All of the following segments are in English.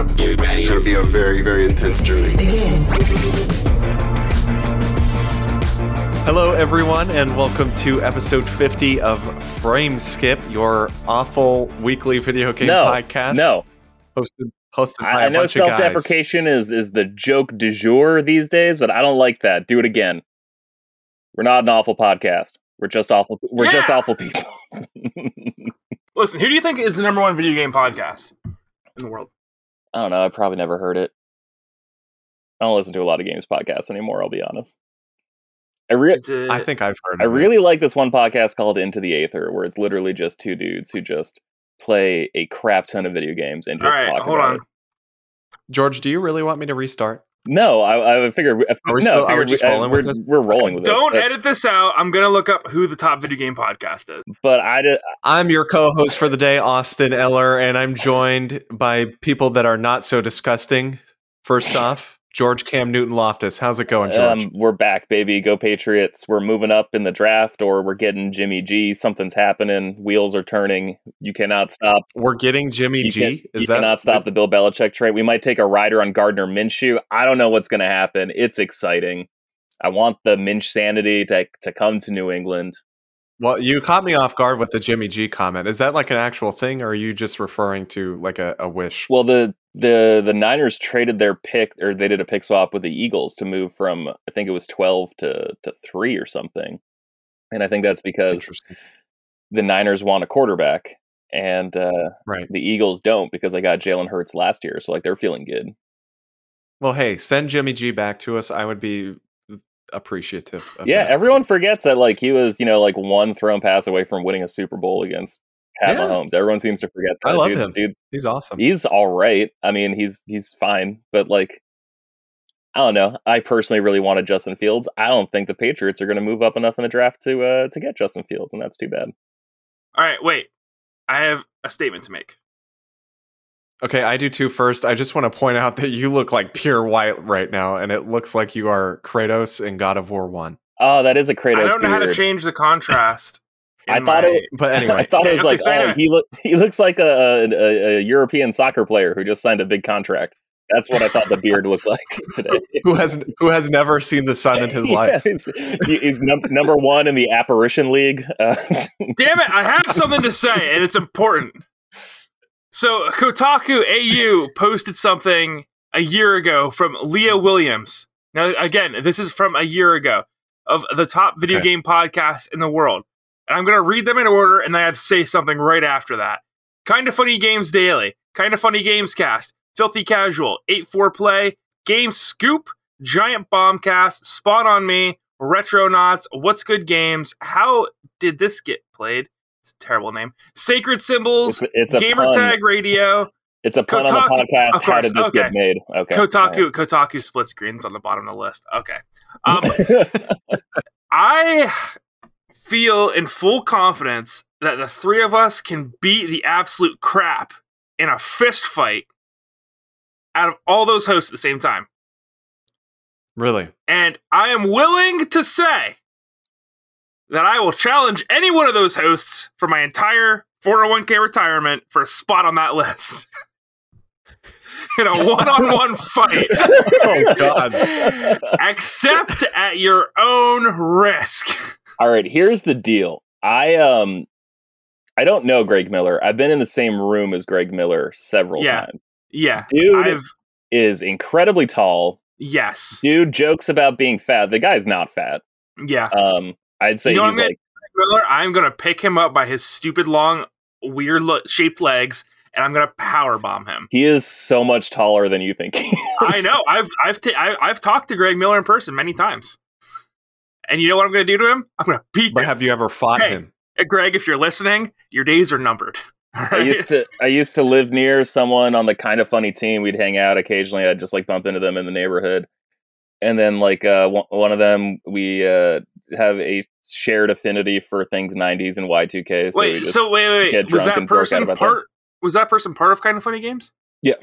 up. Get ready. It's going to be a very, very intense journey. Begin. Hello, everyone, and welcome to episode 50 of Frame Skip, your awful weekly video game no, podcast. No, hosted hosted by I, I a know bunch of guys. self-deprecation is is the joke du jour these days, but I don't like that. Do it again. We're not an awful podcast. We're just awful. We're just awful people. Listen, who do you think is the number one video game podcast in the world? I don't know. I probably never heard it. I don't listen to a lot of games podcasts anymore. I'll be honest. I re- Is it- I think I've heard. I of it. really like this one podcast called Into the Aether, where it's literally just two dudes who just play a crap ton of video games and just right, talk hold about on. it. George, do you really want me to restart? No, I, I figured. I, Are we no, still- I are we just we- I- rolling we're, with this? we're rolling with Don't this. edit this out. I'm gonna look up who the top video game podcast is. But, but I did. I'm your co-host for the day, Austin Eller, and I'm joined by people that are not so disgusting. First off, George Cam Newton Loftus. How's it going, George? Um, we're back, baby. Go Patriots. We're moving up in the draft, or we're getting Jimmy G. Something's happening. Wheels are turning. You cannot stop. We're getting Jimmy You, G. can, Is you that cannot stop the Bill Belichick trade. We might take a rider on Gardner Minshew. I don't know what's going to happen. It's exciting. I want the Minch sanity to to come to New England. Well, you caught me off guard with the Jimmy G comment. Is that like an actual thing, or are you just referring to like a, a wish? Well, the the the Niners traded their pick, or they did a pick swap with the Eagles to move from I think it was twelve to to three or something, and I think that's because the Niners want a quarterback, and uh, Right. the Eagles don't because they got Jalen Hurts last year, so like they're feeling good. Well, hey, send Jimmy G back to us. I would be appreciative. Of Yeah, that. everyone forgets that like he was you know like one thrown pass away from winning a Super Bowl against Pat Yeah. Mahomes. Everyone seems to forget that. I love dude's, him. Dude's he's awesome. he's all right. I mean, he's he's fine, but like I don't know. I personally really wanted Justin Fields. I don't think the Patriots are going to move up enough in the draft to uh to get Justin Fields, and that's too bad. All right, wait. I have a statement to make. Okay, I do too. First, I just want to point out that you look like pure white right now, and it looks like you are Kratos in God of War One. Oh, that is a Kratos I don't know how to change the contrast. I thought my- it- But anyway, I thought it was like, oh, he look he looks like a, a, a European soccer player who just signed a big contract. That's what I thought the beard looked like today. who has who has never seen the sun in his Yeah, life? he's he- he's num- number one in the apparition league. Uh, Damn it! I have something to say, and it's important. So Kotaku AU posted something a year ago from Leah Williams. Now, again, this is from a year ago of the top video Okay. game podcasts in the world, and I'm going to read them in order, and then I have to say something right after that. Kind of funny games daily, kind of funny games cast, filthy casual, eight four play, game scoop, giant bombcast, Spot on me, Retro retronauts, what's good games, how did this get played? It's a terrible name. Sacred symbols, it's, it's a gamer tag radio, It's a pun on Kotaku- the podcast. How did this okay. get made? Okay. all right. Kotaku, Kotaku split screens on the bottom of the list. Okay. Um, I feel in full confidence that the three of us can beat the absolute crap in a fist fight out of all those hosts at the same time. Really? And I am willing to say that I will challenge any one of those hosts for my entire 401k retirement for a spot on that list. in a one on one fight. Oh God! Except at your own risk. All right, here's the deal. I um I don't know Greg Miller. I've been in the same room as Greg Miller several Yeah. times. Yeah. Dude I've is incredibly tall. yes. Dude jokes about being fat. The guy's not fat. Yeah. Um I'd say You know what he's I'm like Miller, I'm gonna pick him up by his stupid long, weird lo- shaped legs, and I'm gonna power bomb him. he is so much taller than you think. he is. I know. I've I've I, I've talked to Greg Miller in person many times, and you know what I'm gonna do to him? I'm gonna beat him. But him. have you ever fought Hey. him? Greg, if you're listening, your days are numbered. I used to I used to live near someone on the kind of funny team. We'd hang out occasionally. I'd just like bump into them in the neighborhood. And then like uh, one, one of them, we uh, have a shared affinity for things '90s and Y2K. So wait, just- so wait, wait, wait. Was that and dork out person about part? Was that person part of Kind of Funny Games? Yeah.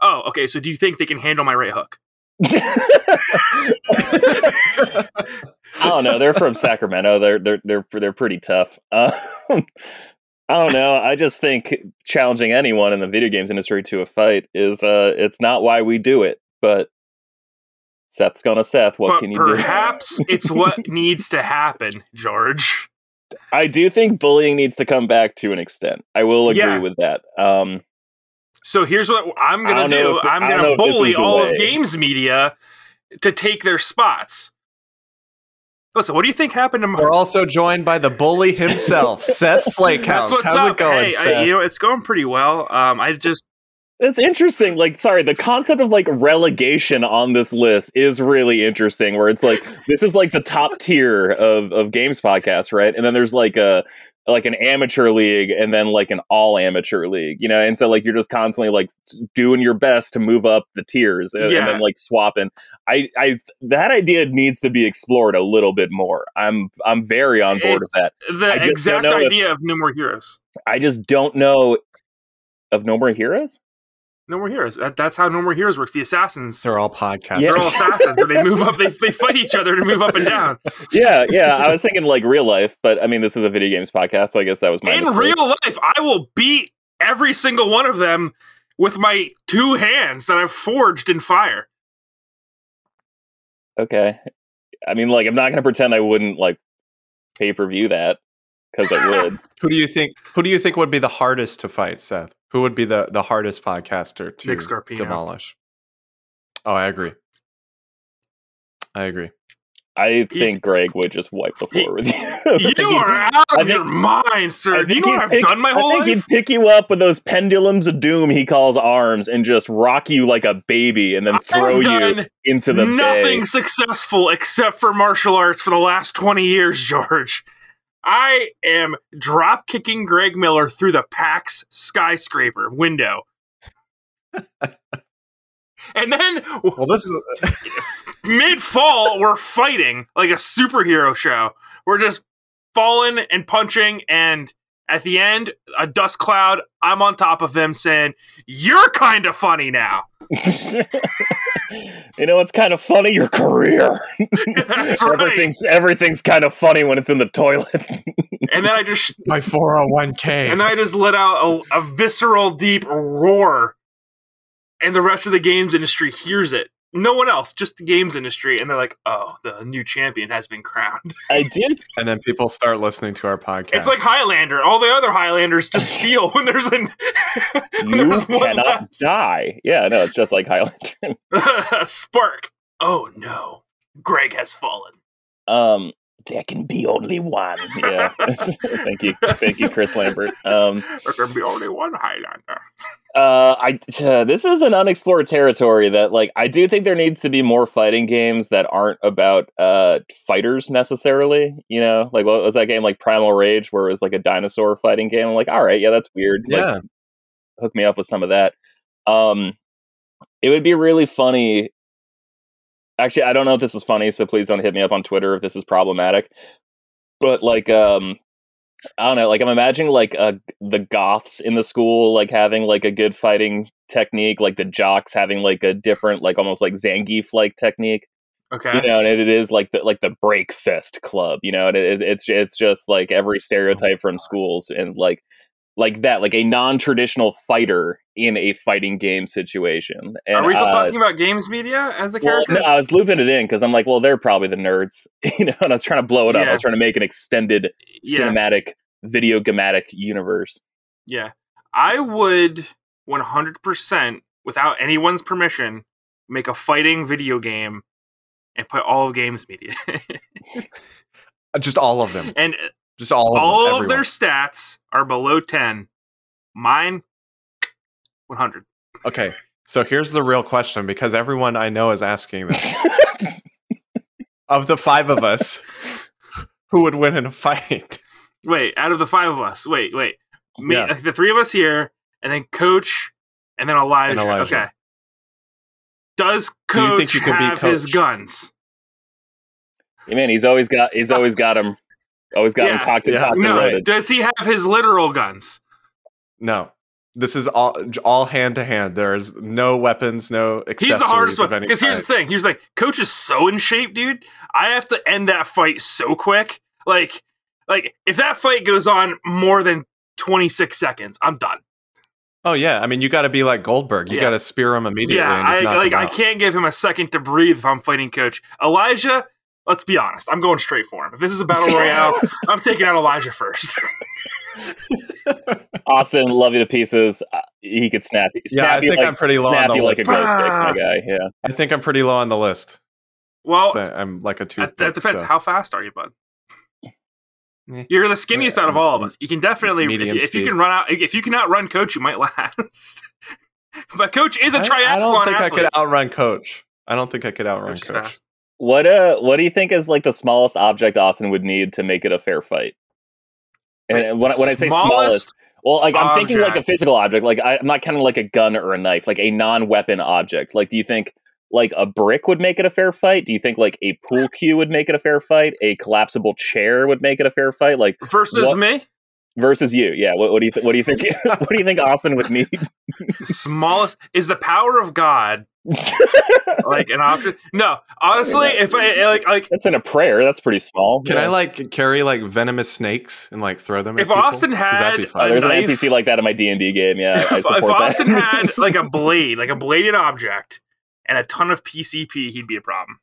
Oh, okay. So do you think they can handle my right hook? I don't know. They're from Sacramento. They're they're they're they're pretty tough. Um, I don't know. I just think challenging anyone in the video games industry to a fight is uh it's not why we do it, but Seth's gonna Seth. What but can you do? perhaps it's what needs to happen, George. I do think bullying needs to come back to an extent. I will agree Yeah. with that. Um So here's what I'm gonna don't if I'm gonna know if this bully all way. of games media to take their spots. Listen, what do you think happened to my We're also joined by the bully himself, Seth Slakehouse. That's what's How's up. it going, hey, Seth? I, you know, it's going pretty well. Um, I just That's interesting. Like, sorry, the concept of like relegation on this list is really interesting. Where it's like this is like the top tier of of games podcasts, right? And then there's like a like an amateur league, and then like an all amateur league, you know. And so like you're just constantly like doing your best to move up the tiers, and, and then like swapping. I I that idea needs to be explored a little bit more. I'm I'm very on board with that. the I just don't exact know if- idea of No More Heroes. I just don't know of No More Heroes. No More Heroes. That, that's how No More Heroes works. The assassins. They're all podcasts. Yeah. They're all assassins, and they move up. They, they fight each other to move up and down. yeah, yeah. I was thinking like real life, but I mean, this is a video games podcast, so I guess that was my In mistake. real life, I will beat every single one of them with my two hands that I've forged in fire. okay. I mean, like, I'm not gonna pretend I wouldn't like pay per view that because I would. Who do you think? Who do you think would be the hardest to fight, Seth? Who would be the the hardest podcaster to Nick Scarpino. demolish? Oh, I agree. I agree. I think Greg would just wipe the floor with you. You are out of think- your mind, sir. Do you know he'd what I've pick- done my whole life? I think life? he'd pick you up with those pendulums of doom he calls arms and just rock you like a baby and then throw I've you into the nothing bay. successful except for martial arts for the last 20 years, George. I am drop kicking Greg Miller through the PAX skyscraper window. and then Well, this is mid fall, we're fighting like a superhero show. We're just falling and punching, and at the end, a dust cloud. I'm on top of him saying, You're kind of funny now. you know what's kind of funny? Your career. That's right. everything's everything's kind of funny when it's in the toilet. And then I just my 401k. and then I just let out a, a visceral, deep roar, and the rest of the games industry hears it. No one else, just the games industry, and they're like, "Oh, the new champion has been crowned." I did. and then people start listening to our podcast. It's like Highlander. All the other Highlanders just feel when there's an when You there's cannot last- die. Yeah, no, it's just like Highlander. spark. Oh no, Greg has fallen. Um, there can be only one. Yeah. Thank you, thank you, Chris Lambert. Um, There can be only one Highlander. uh, I uh, this is an unexplored territory that, like, I do think there needs to be more fighting games that aren't about uh fighters necessarily. You know, like what was that game like Primal Rage, where it was like a dinosaur fighting game? I'm like, all right, yeah, that's weird. Like, yeah. hook me up with some of that. Um, it would be really funny. Actually, I don't know if this is funny, so please don't hit me up on Twitter if this is problematic. But like, um, I don't know. Like, I'm imagining like uh, the goths in the school like having like a good fighting technique, like the jocks having like a different, like almost like Zangief like technique Okay. you know, and it is like the like the break fist club, you know, and it, it's it's just like every stereotype from schools and like like that, like a non traditional fighter in a fighting game situation. And, Are we still uh, talking about games media as the Well, no, I was looping it in because I'm like, well, they're probably the nerds, you know, and I was trying to blow it up. I was trying to make an extended Yeah. cinematic video gammatic universe. Yeah. I would 100% without anyone's permission make a fighting video game and put all of games media. Just all of them. and Just all of all them. of their stats are below 10. Mine 100. Okay. So here's the real question because everyone I know is asking this. of the five of us, who would win in a fight? Wait, out of the 5 of us. Wait, wait. Me, Yeah. like, the three of us here and then coach and then Elijah. And Elijah. Okay. Does Do you coach think you could beat have his Coach? guns? Man, he's always got he's always got him always got him cocked and Yeah. cocked and No, loaded. does he have his literal guns? No. This is all all hand to hand. There's no weapons, no accessories He's the hardest of one. Because here's the thing. Here's like, Coach is so in shape, dude. I have to end that fight so quick. Like, like if that fight goes on more than 26 seconds. I'm done. Oh yeah, I mean you got to be like Goldberg. You Yeah. got to spear him immediately. yeah, and just I like him I can't give him a second to breathe if I'm fighting coach. Elijah, let's be honest. I'm going straight for him. If this is a battle royale, I'm taking out Elijah first. Austin, love you to pieces. Uh, he could snap you. Yeah, I think like, I'm pretty low on the you like a list. glow stick, my Ah. guy. Yeah. I think I'm pretty low on the list. well, So I'm like a two. that, that depends. So. How fast are you, bud? You're the skinniest Yeah, out of all of us. You can definitely, if, you- if you can run out, if you can outrun coach, you might last. but coach is a triathlon I, don't think athlete. I could outrun Coach. I don't think I could outrun Coach Coach. What uh what do you think is like the smallest object Austin would need to make it a fair fight? And when, I- when I say smallest, well, like I'm thinking like a physical object. Like I, I'm not counting like a gun or a knife, like a non-weapon object. Like, do you think like a brick would make it a fair fight? Do you think like a pool cue would make it a fair fight? A collapsible chair would make it a fair fight? Like versus What- me, versus you? Yeah. What, what do you th- what do you think? what do you think Austin would need? smallest is the power of God like an option? No, honestly, if I like like That's in a prayer. That's pretty small. Can Yeah. I like carry like venomous snakes and like throw them? If at people? Had that'd be a Oh, there's knife- an NPC like that in my D and D game. Yeah, I if, support if that. Austin had like a blade, like a bladed object, and a ton of PCP, he'd be a problem.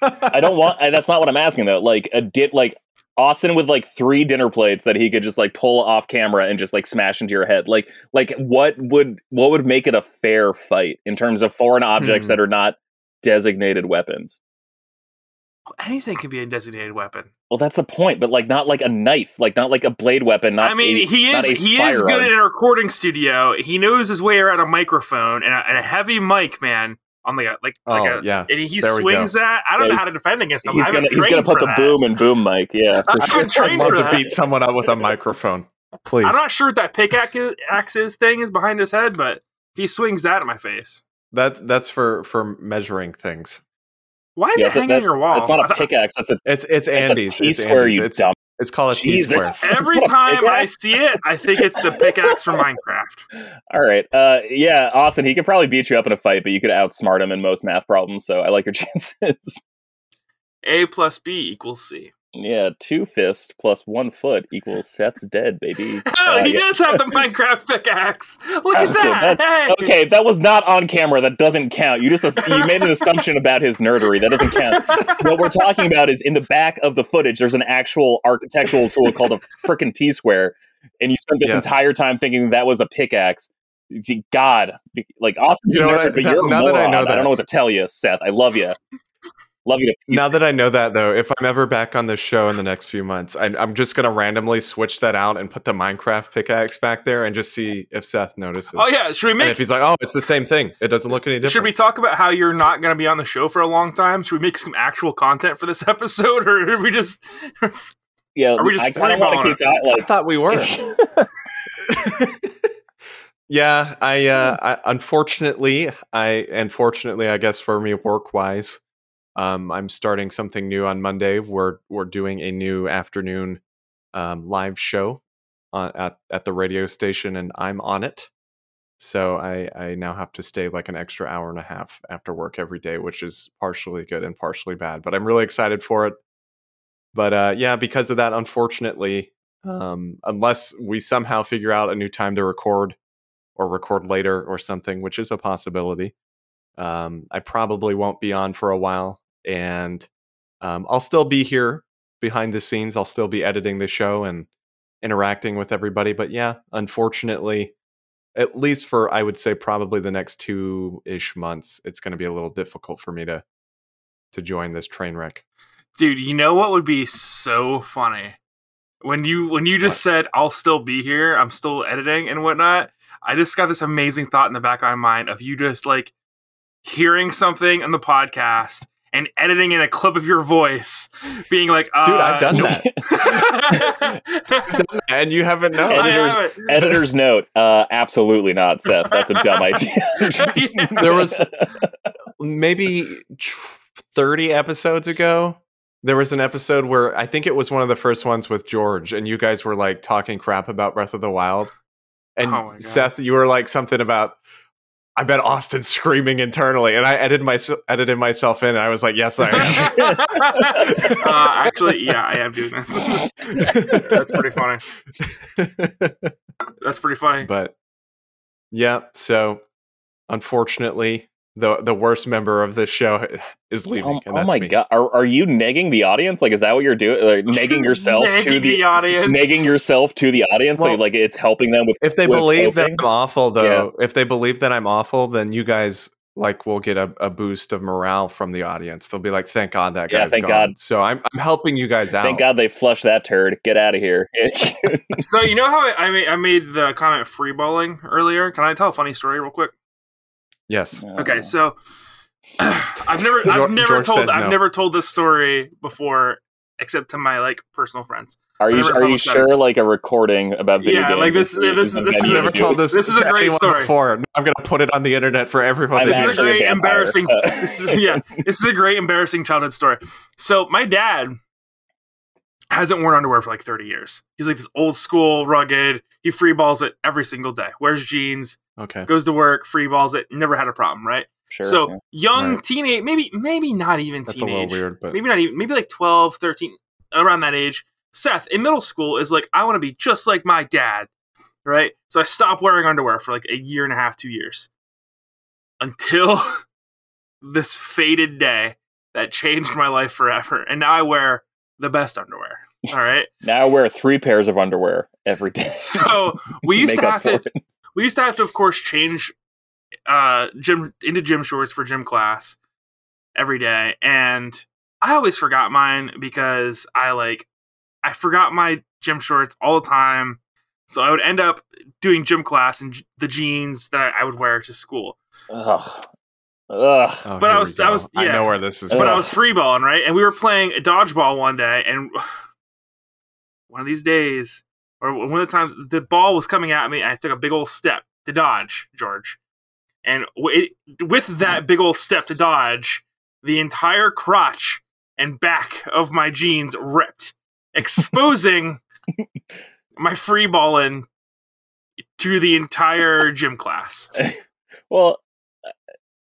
I don't want. I, that's not what I'm asking though. Like a dit, like Austin with like three dinner plates that he could just like pull off camera and just like smash into your head. Like, like what would what would make it a fair fight in terms of foreign objects Hmm. that are not designated weapons? Anything can be a designated weapon. Well, that's the point. But like, not like a knife, like not like a blade weapon. Not I mean, a- he is he is good in a recording studio. He knows his way around a microphone and a, and a heavy mic, man. On the like, Oh like a, yeah, and he There swings that. I don't Yeah, know how to defend against him. He's gonna he's gonna put the that. boom and boom mic. Yeah, for I sure. haven't I'd trained love for to that. beat someone up with a microphone. Please. I'm not sure what that pickaxe thing is behind his head, but if he swings that in my face, That that's for for measuring things. why is Yeah, it it's a- hanging on your wall? It's not a pickaxe. That's a, It's it's it's a Andy's. T It's square. Andy's. You It's, dumb. It's called a T Jesus. square. Every time I see it, I think it's the pickaxe from Minecraft. All right. Uh, yeah, Austin, he could probably beat you up in a fight, but you could outsmart him in most math problems. So I like your chances. A plus B equals C. yeah, two fists plus one foot equals Seth's dead, baby. Oh, Uh, he yeah. does have the Minecraft pickaxe. Look at Okay, that. Hey. Okay, that was not on camera. That doesn't count. You just you made an assumption about his nerdery. That doesn't count. What we're talking about is in the back of the footage. There's an actual architectural tool called a frickin' T square, and you spent this Yes. entire time thinking that was a pickaxe. God, like Austin's You a know what nerd, I- but now- you're a now that I moron. know I don't know what to tell you, Seth. I love you. Love you to pieces. Now that I know that, though, if I'm ever back on this show in the next few months, I, I'm just going to randomly switch that out and put the Minecraft pickaxe back there and just see if Seth notices. Oh yeah, should we And make? if he's like, "Oh, it's the same thing," it doesn't look any different. Should we talk about how you're not going to be on the show for a long time? Should we make some actual content for this episode, or are we just? yeah, are we just I kind of want to freeballing keep talking. I thought we were. yeah, I, uh, I unfortunately, I and fortunately, I guess for me, work wise, um, I'm starting something new on Monday. We're we're doing a new afternoon um, live show uh, at at the radio station, and I'm on it. So I I now have to stay like an extra hour and a half after work every day, which is partially good and partially bad. But I'm really excited for it. But uh, yeah, because of that, unfortunately, um, unless we somehow figure out a new time to record or record later or something, which is a possibility. Um, I probably won't be on for a while, and um, I'll still be here behind the scenes. I'll still be editing the show and interacting with everybody. But yeah, unfortunately, at least for I would say probably the next two ish months, it's going to be a little difficult for me to to join this train wreck. Dude, you know what would be so funny when you when you just said I'll still be here, I'm still editing and whatnot. I just got this amazing thought in the back of my mind of you just like hearing something on the podcast and editing in a clip of your voice, being like, uh, Dude, I've done that. that. and you haven't known. Editors- haven't. Editor's note: uh, Absolutely not, Seth. That's a dumb idea. Yeah. there was maybe 30 episodes ago there was an episode where i think it was one of the first ones with george and you guys were like talking crap about breath of the wild and Oh seth you were like something about I bet Austin's screaming internally, and I edited my edited myself in. And I was like, "Yes, I am." uh, actually, yeah, I am doing this. That's pretty funny. That's pretty funny. But yeah, so unfortunately, the the worst member of this show is oh, leaving. Oh, oh my me. god, are, are you negging the audience? Like, is that what you're doing? Like, negging yourself negging to the, the, audience, negging yourself to the audience. Well, so, like, it's helping them with. If they with believe coping? that I'm awful, though, yeah. if they believe that I'm awful, then you guys like will get a, a, boost of morale from the audience. They'll be like, "Thank God that guy." Yeah, thank gone. God. So I'm I'm helping you guys out. Thank God they flushed that turd. Get out of here. so you know how I, I made I made the comment free balling earlier. Can I tell a funny story real quick? Yes. Okay, so I've never I've never George told I've no. never told this story before except to my like personal friends. Are you are you sure it. like a recording about video yeah, games? like this this, this, this is never told this. This is a great story. Before. I'm gonna put it on the internet for everyone. This is a great a embarrassing. this is, yeah, this is a great embarrassing childhood story. So my dad hasn't worn underwear for like 30 years. He's like this old school, rugged. He free balls it every single day. Wears jeans. Okay. Goes to work, free balls it. Never had a problem, right? Sure. So yeah. young Right. teenage, maybe maybe not even That's teenage. a little weird, but maybe not even maybe like 12 13 around that age seth in middle school is like i want to be just like my dad right so i stopped wearing underwear for like a year and a half two years until this faded day that changed my life forever and now i wear the best underwear all right Now I wear three pairs of underwear every day. so we used to have to it. we used to have to of course change uh gym into gym shorts for gym class every day and i always forgot mine because i like i forgot my gym shorts all the time so i would end up doing gym class in the jeans that i would wear to school Ugh. Ugh. Oh, But I was- I go. was- I know where this is. but i was free balling right and we were playing dodgeball one day and one of these days or one of the times the ball was coming at me i took a big old step to dodge george. And it, with that big old step to dodge the entire crotch and back of my jeans ripped exposing my free balling to the entire gym class. Well,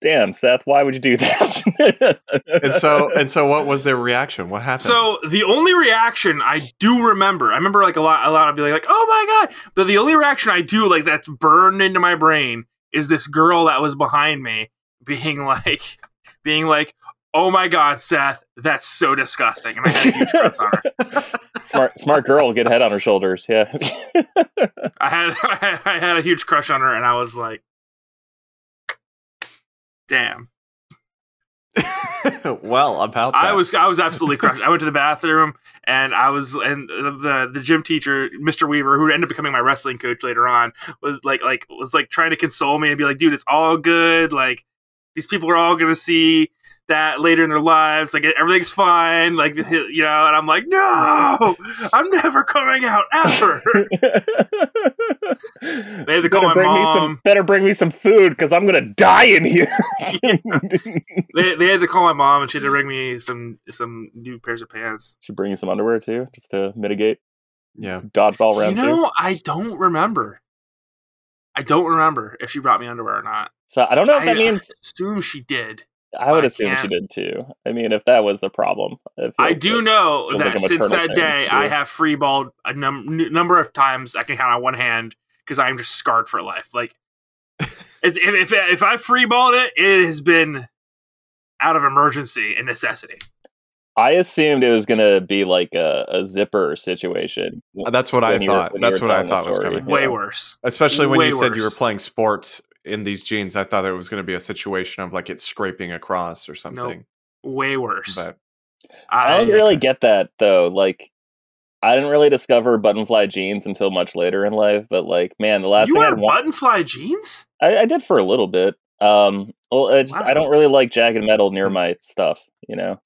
damn, Seth, why would you do that? and so and so what was their reaction? What happened? So the only reaction I do remember, I remember like a lot, a lot of be like, "Oh my god!" But the only reaction I do like that's burned into my brain is this girl that was behind me being like, being like, "Oh my god, Seth, that's so disgusting," and I had a huge crush on her. smart, smart girl, get head on her shoulders. Yeah. I had, I had a huge crush on her, and I was like, "Damn." well, about that. I was I was absolutely crushed. I went to the bathroom and I was and the the gym teacher, Mr. Weaver, who ended up becoming my wrestling coach later on, was like like was like trying to console me and be like, dude, it's all good. Like these people are all gonna see that later in their lives. Like everything's fine. Like you know, and I'm like, no, I'm never coming out ever. They had to call better my bring me mom. some. Better bring me some food because I'm gonna die in here. they, they had to call my mom and she had to bring me some some new pairs of pants. Should bring you some underwear too, just to mitigate yeah. dodgeball round you two. know, I don't remember. I don't remember if she brought me underwear or not. So I don't know if that I, means. I assume she did. I would I assume she can't- did too. I mean, if that was the problem, it I do like- know that like since that day, yeah. I have free balled a num- number of times I can count on one hand because I'm just scarred for life. Like, it's, if, if if I free balled it, it has been out of emergency and necessity. I assumed it was gonna be like a, a zipper situation. That's what I when you were- thought. when you That's were what I thought was coming. Way Yeah. worse. Especially when Way you said you were playing sports in these jeans, I thought it was going to be a situation of like it scraping across or something. Way worse. But I don't really get that though. Like, I didn't really discover buttonfly jeans until much later in life. But like, man, the last you thing wear I'd want, button jeans? I, I did for a little bit. Um, well, I just I don't really like jagged metal near my stuff. You know,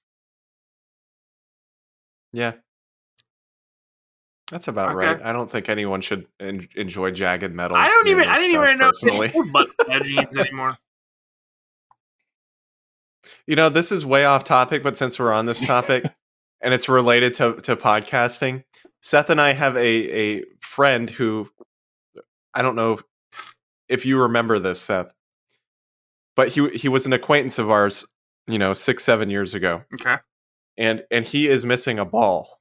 yeah. That's about Okay. right. I don't think anyone should en- enjoy jagged metal. I don't even. I didn't even know personally. they wore button fly jeans anymore. You know, this is way off topic, but since we're on this topic and it's related to, to podcasting, Seth and I have a, a friend who I don't know if you remember this, Seth. but he he was an acquaintance of ours, you know, six seven years ago, Okay. and and he is missing a ball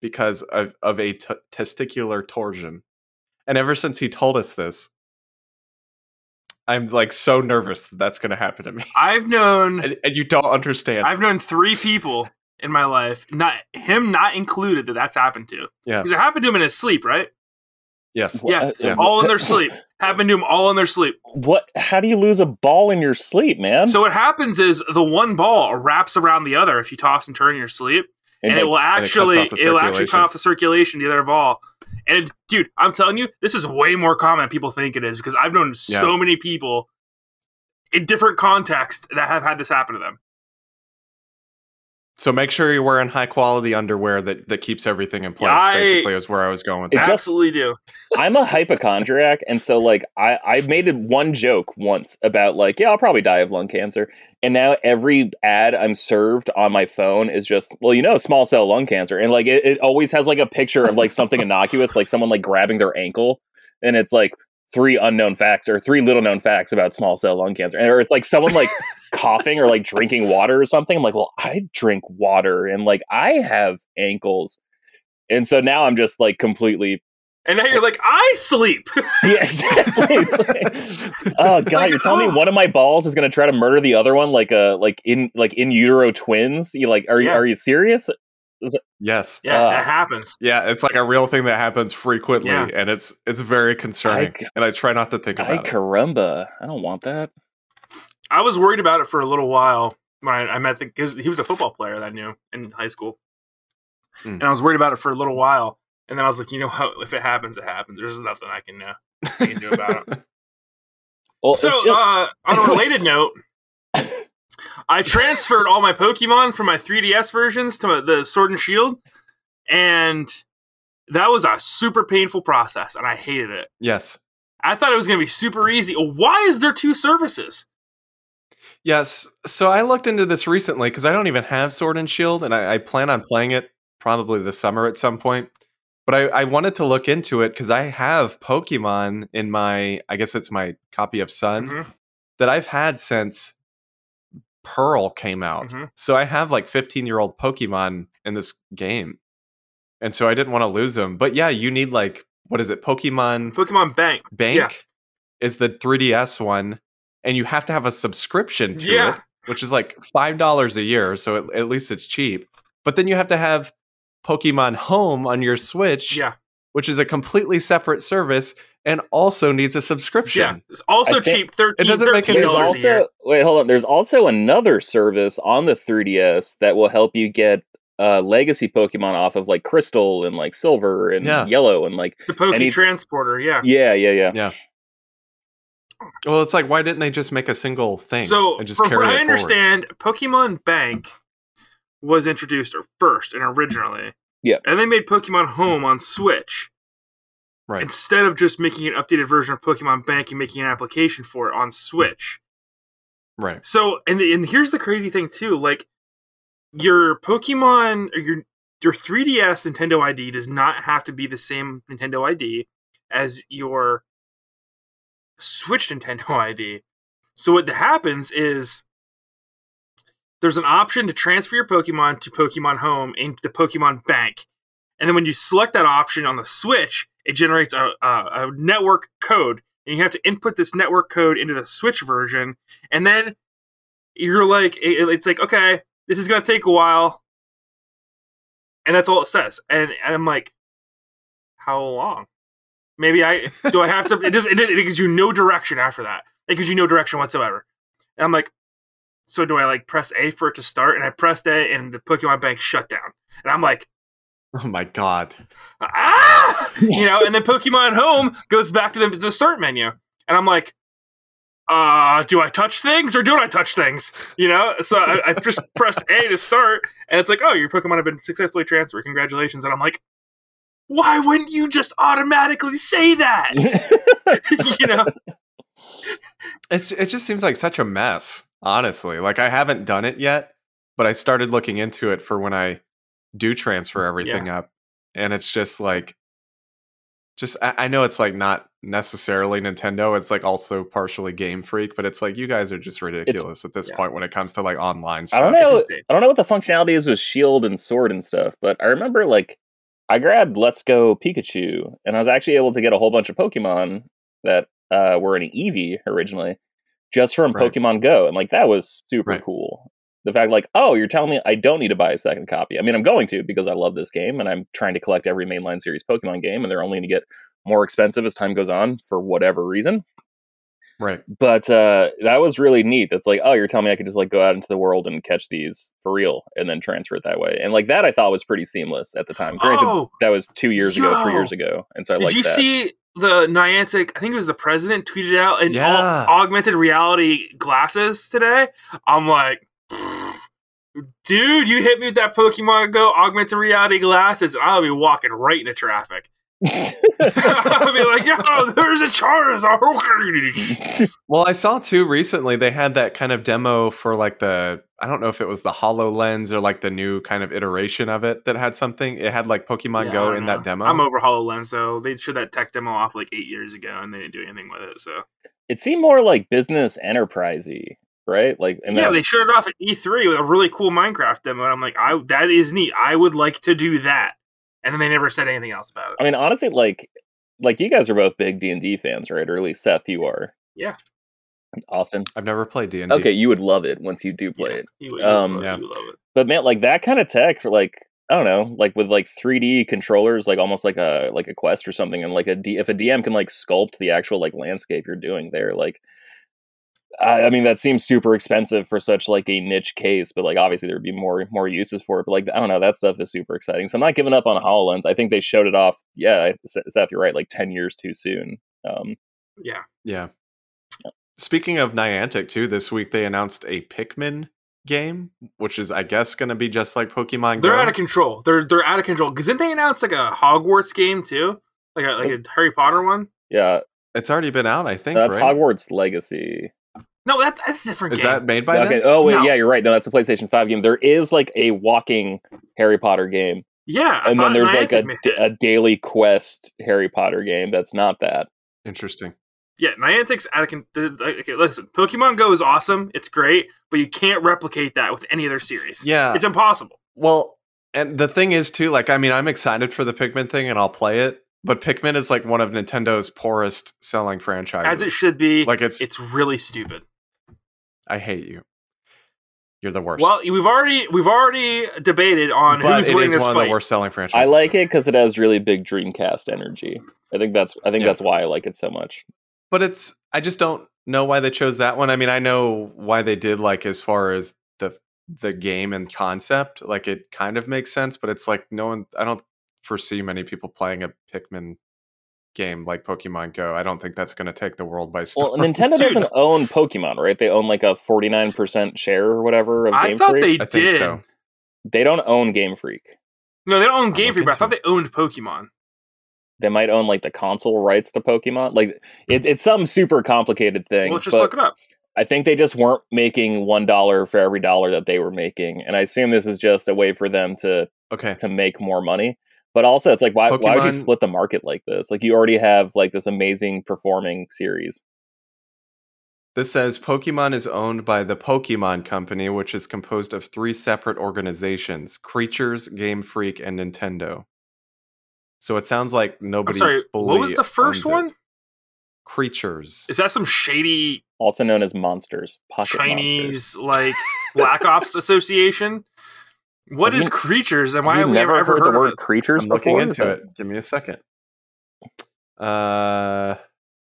because of of a t- testicular torsion, and ever since he told us this, I'm like so nervous that that's going to happen to me, I've known and, and you don't understand. I've known three people in my life, not him not included, that that's happened to. Yeah. Because it happened to him in his sleep, right? yes, Yeah, Yeah. all in their sleep. happened to him all in their sleep. What? How do you lose a ball in your sleep, man? So what happens is the one ball wraps around the other if you toss and turn in your sleep, and, it like, will it cuts actually the it will actually cut off the circulation the other ball. And dude, I'm telling you, this is way more common than people think it is because I've known so Yeah. many people in different contexts that have had this happen to them. So make sure you're wearing high quality underwear that, that keeps everything in place. I- basically, is where I was going with It that. just- Absolutely do. I'm a hypochondriac, and so like I I made one joke once about like yeah I'll probably die of lung cancer, and now every ad I'm served on my phone is just well you know small cell lung cancer, and like it, it always has like a picture of like something innocuous like someone like grabbing their ankle, and it's like three unknown facts or three little known facts about small cell lung cancer, or it's like someone like coughing or like drinking water or something. I'm like well I drink water and like I have ankles. And so now I'm just like completely And now you're like, I sleep. yeah, exactly. Like, oh god, like, you're telling oh. me one of my balls is going to try to murder the other one, like a like in like in utero twins? You like, are you Yeah. are you serious? Yes. yeah, Uh, that happens. Yeah, it's like a real thing that happens frequently, Yeah. and it's it's very concerning. I- and I try not to think I about it. caramba, I don't want that. I was worried about it for a little while when I, I met the he was a football player that I knew in high school, Hmm. and I was worried about it for a little while, and then I was like, you know what? If it happens, it happens. There's nothing I can uh, I can do about it. Well, so, just- uh, on a related note, I transferred all my Pokemon from my 3DS versions to the Sword and Shield, and that was a super painful process, and I hated it. yes. I thought it was going to be super easy. Why is there two services? Yes. So I looked into this recently because I don't even have Sword and Shield, and I, I plan on playing it probably this summer at some point. But I, I wanted to look into it because I have Pokemon in my, I guess it's my copy of Sun Mhm. that I've had since Pearl came out. Mhm. So I have like 15 year old Pokemon in this game. And so I didn't want to lose them. But yeah, you need like, what is it? Pokemon Pokemon Bank. Bank Yeah. is the 3DS one. And you have to have a subscription to Yeah. it, which is like $5 a year. So at, at least it's cheap. But then you have to have Pokemon Home on your Switch, Yeah. Which is a completely separate service and also needs a subscription. Yeah. It's also I cheap. 13 It doesn't make any there's $13 a sense. year. also wait, hold on. There's also another service on the 3DS that will help you get uh legacy Pokemon off of like Crystal and like Silver and Yeah. Yellow and like The Poke Any- Transporter, yeah. yeah, yeah, yeah. Well, it's like, why didn't they just make a single thing So, and just from carry what it I forward? understand, Pokemon Bank was introduced or first and originally. Yeah. And they made Pokemon Home on Switch Right. instead of just making an updated version of Pokemon Bank and making an application for it on Switch. right. So, and and here's the crazy thing too, like your Pokemon or your your 3DS Nintendo ID does not have to be the same Nintendo ID as your Switch Nintendo ID. So what happens is there's an option to transfer your Pokemon to Pokemon Home in the Pokemon Bank. And then when you select that option on the Switch, it generates a, a, a network code. And you have to input this network code into the Switch version. And then you're like, it- it's like, okay, this is going to take a while. And that's all it says. And, and I'm like, how long? Maybe I, do I have to, it, does, it, it gives you no direction after that. It gives you no direction whatsoever. And I'm like, so do I like press A for it to start? And I pressed A and the Pokemon Bank shut down. And I'm like, Oh my God. ah, you know, and then Pokemon Home goes back to the, the start menu, and I'm like, uh, do I touch things or don't I touch things? You know, so I, I just pressed A to start, and it's like, oh, your Pokemon have been successfully transferred. Congratulations! And I'm like, why wouldn't you just automatically say that? you know, It's it just seems like such a mess, honestly. Like I haven't done it yet, but I started looking into it for when I do transfer everything up. And it's just like just I, I know it's like not necessarily Nintendo. It's like also partially Game Freak, but it's like you guys are just ridiculous at this yeah. point when it comes to like online stuff. I don't know. I don't know what the functionality is with Shield and Sword and stuff, but I remember like I grabbed Let's Go Pikachu, and I was actually able to get a whole bunch of Pokemon that uh, were in Eevee originally, just from Right. Pokemon Go, and like that was super Right. cool. The fact, like, oh, you're telling me I don't need to buy a second copy. I mean, I'm going to because I love this game, and I'm trying to collect every mainline series Pokemon game, and they're only going to get more expensive as time goes on for whatever reason Right. but uh that was really neat that's like oh you're telling me i could just like go out into the world and catch these for real and then transfer it that way and like that i thought was pretty seamless at the time granted Oh, that was two years ago three years ago and so i did like you that see the Niantic? I think it was the president tweeted out an Yeah. au- augmented reality glasses today. I'm like, dude, you hit me with that Pokemon Go augmented reality glasses, and I'll be walking right into traffic. I'll be like, yo, there's a Charizard. Well, I saw too recently they had that kind of demo for like the I don't know if it was the HoloLens or like the new kind of iteration of it that had something. It had like Pokemon Yeah, Go in know. that demo. I'm over HoloLens, though. They showed that tech demo off like eight years ago, and they didn't do anything with it. So it seemed more like business enterprisey right like and yeah, that, they showed it off at E3 with a really cool Minecraft demo, and I'm like, I that is neat. I would like to do that. And then they never said anything else about it. i mean honestly like like you guys are both big d&d fans right or at least seth you are Yeah. austin I've never played D&D. okay you would love it once you do play Yeah, it You, would- Um, yeah. you would love it. but man like that kind of tech for like i don't know like with like 3d controllers like almost like a like a quest or something and like a D, if a dm can like sculpt the actual like landscape you're doing there like I, I mean that seems super expensive for such like a niche case but like obviously there'd be more more uses for it but like i don't know that stuff is super exciting so i'm not giving up on hololens i think they showed it off yeah I- seth you're right like 10 years too soon um Yeah. Yeah. Speaking of Niantic too, this week they announced a Pikmin game, which is I guess going to be just like Pokemon They're Go. out of control. They're they're out of control. Because didn't they announce like a Hogwarts game too? Like a like a Harry Potter one? Yeah it's already been out, I think, that's right? hogwarts legacy No, that's that's a different Is game. that made by okay. them? Oh wait, No. yeah, you're right. No, that's a PlayStation Five game. There is like a walking Harry Potter game, yeah, I and then there's like a, made d- it. a daily quest Harry Potter game. That's not that. Interesting. Yeah, Niantic's out of con- Okay, listen, Pokemon Go is awesome. It's great, but you can't replicate that with any other series. Yeah. it's impossible. Well, and the thing is too, like I mean, I'm excited for the Pikmin thing and I'll play it, but Pikmin is like one of Nintendo's poorest selling franchises. As it should be. Like it's, it's really stupid. I hate you. You're the worst. Well, we've already we've already debated on but who's it winning is this one fight. of the worst selling franchises. I like it because it has really big Dreamcast energy. I think that's I think Yeah. that's why I like it so much. but it's I just don't know why they chose that one. I mean, I know why they did like as far as the the game and concept, like it kind of makes sense, but it's like no one I don't foresee many people playing a Pikmin game like Pokemon Go. I don't think that's going to take the world by storm. Well, Nintendo Dude. doesn't own Pokemon, right? They own like a 49% share or whatever of I Game thought Freak. they I think did. so. They don't own Game Freak. No, they don't own I'll Game Freak, but I thought they owned Pokemon. They might own like the console rights to Pokemon. Like it, it's some super complicated thing. Well, let's just look it up. I think they just weren't making one dollar for every dollar that they were making, and I assume this is just a way for them to Okay. to make more money. But also, it's like why why would you split the market like this? Like you already have like this amazing performing series. This says Pokemon is owned by the Pokemon Company, which is composed of three separate organizations Creatures, Game Freak, and Nintendo. So it sounds like I'm nobody. sorry. What was the first owns it. one? Creatures. Is that some shady Also known as monsters, pocket monsters. Chinese like Black Ops Association? What Have is you- creatures and why Have have we never ever, ever heard the word it? creatures I'm looking before? Is into it. Give me a second. Uh,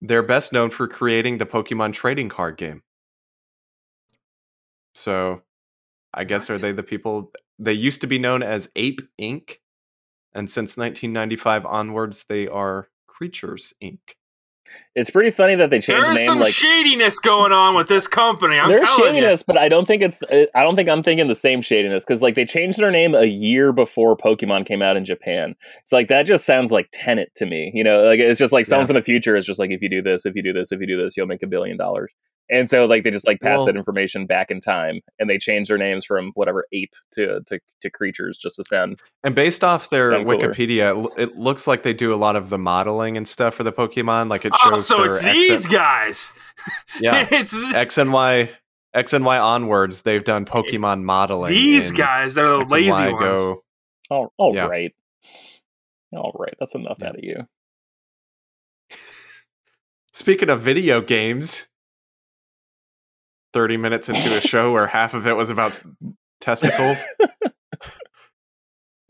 they're best known for creating the Pokemon trading card game. So, I guess are they the people? They used to be known as Ape Inc., and since 1995 onwards, they are Creatures Inc. It's pretty funny that they changed There the is some like shadiness going on with this company. I'm there's telling shadiness, but I don't think it's. I don't think I'm thinking the same shadiness because like they changed their name a year before Pokemon came out in Japan. So like that just sounds like Tenet to me. You know, like it's just like someone Yeah. from the future is just like if you do this, if you do this, if you do this, you'll make a billion dollars. And so like they just like pass Well- that information back in time, and they change their names from whatever ape to to, to creatures just to sound. And based off their Sound cooler. Wikipedia, it looks like they do a lot of the modeling and stuff for the Pokemon. Like it oh, shows. Oh, so it's X these and, guys. yeah, it's th- X and Y, X and Y onwards. They've done Pokemon modeling. these guys. They're the X lazy ones. Go. Oh, all Yeah. right, all right, that's enough Yeah. out of you. Speaking of video games, thirty minutes into a show where half of it was about testicles.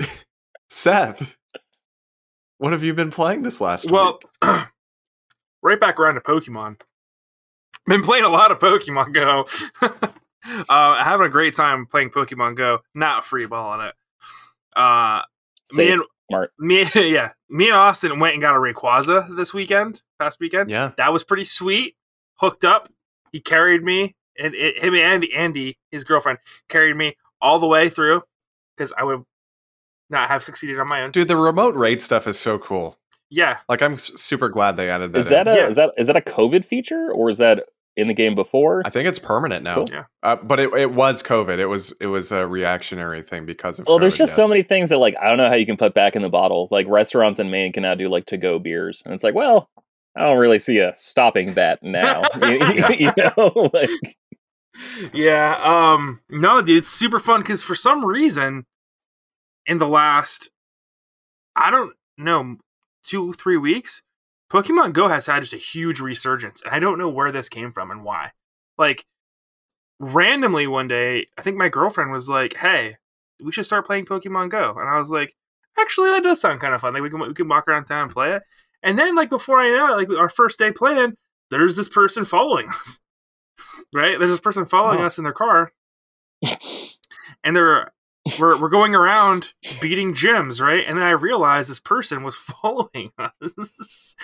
Seth, what have you been playing this last Well, week? right back around to Pokemon. Been playing a lot of Pokemon Go. uh, having a great time playing Pokemon Go. Not free balling it. Uh, me and smart. me, yeah, me and Austin went and got a Rayquaza this weekend, past weekend. Yeah, That was pretty sweet. Hooked up. He carried me, and it, him and Andy, Andy, his girlfriend, carried me all the way through because I would not have succeeded on my own. dude, the remote raid stuff is so cool. Yeah, Like I'm super glad they added that. Is that in. a Yeah. is that is that a COVID feature or is that in the game before? I think it's permanent now. Cool. Yeah. Uh, but it, it was COVID. It was it was a reactionary thing because of. Well, there's COVID, just so many things that like I don't know how you can put back in the bottle. Like restaurants in Maine can now do like to go beers, and it's like, well, I don't really see a stopping that now. you, you know, like Yeah, um no dude, it's super fun cuz for some reason in the last I don't know 2 3 weeks Pokemon Go has had just a huge resurgence and I don't know where this came from and why. Like randomly one day, I think my girlfriend was like, "Hey, we should start playing Pokemon Go." And I was like, "Actually, that does sound kind of fun. Like we can we can walk around town and play it." And then like before I know it, like our first day playing, there's this person following us. Right? There's this person following Oh. us in their car. and they're we're we're going around beating gyms, right? And then I realized this person was following us,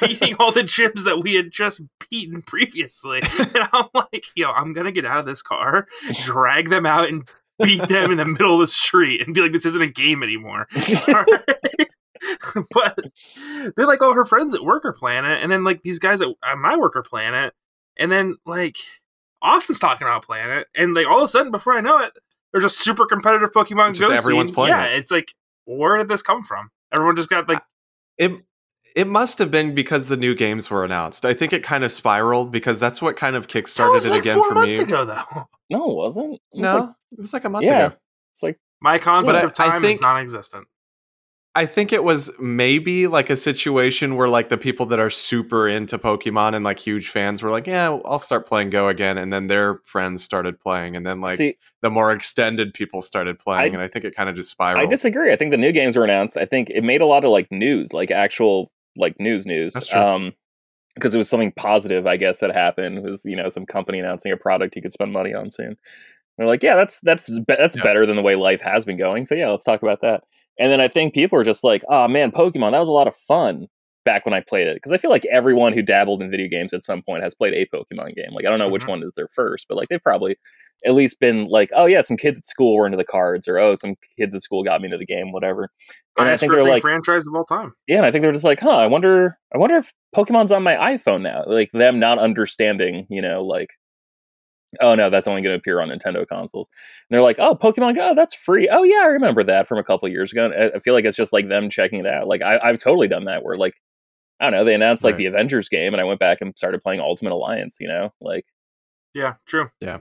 beating all the gyms that we had just beaten previously. And I'm like, yo, I'm gonna get out of this car, drag them out, and beat them in the middle of the street, and be like, this isn't a game anymore. but they're like, oh, her friends at work are playing it, and then like these guys at, at my work are playing it, and then like Austin's talking about playing it, and like all of a sudden, before I know it, there's a super competitive Pokemon Just Go. everyone's scene. playing Yeah, it. it's like, where did this come from? Everyone just got like, It it must have been because the new games were announced. I think it kind of spiraled because that's what kind of that kickstarted was it like again four for months me. ago, though. no, it wasn't. It was No, like- it was like a month yeah, ago. it's like My concept But I- of time I is think- non-existent. I think it was maybe like a situation where like the people that are super into Pokemon and like huge fans were like, "Yeah, I'll start playing Go again," and then their friends started playing, and then like see, the more extended people started playing, I- and I think it kind of just spiraled. I disagree. I think the new games were announced. I think it made a lot of like news, like actual like news news. That's true. Um, because it was something positive, I guess, that happened. It was you know some company announcing a product you could spend money on soon. They're like, yeah, that's that's be- that's Yeah. better than the way life has been going. So yeah, let's talk about that. And then I think people are just like, oh man, Pokemon, that was a lot of fun back when I played it. Because I feel like everyone who dabbled in video games at some point has played a Pokemon game. Like I don't know which Mhm. one is their first, but like they've probably at least been like, oh yeah, some kids at school were into the cards, or oh, some kids at school got me into the game, whatever. And I Highest think they're like, franchise of all time. yeah, and I think they're just like, huh, I wonder, I wonder if Pokemon's on my iPhone now. Like them not understanding, you know, like, oh no, that's only going to appear on Nintendo consoles. And they're like, oh, Pokemon Go, that's free. Oh yeah, I remember that from a couple years ago. And I- I feel like it's just like them checking it out. Like I, I've totally done that. Where like, I don't know, they announced like Right. the Avengers game, and I went back and started playing Ultimate Alliance. You know, like, Yeah, true. Yeah.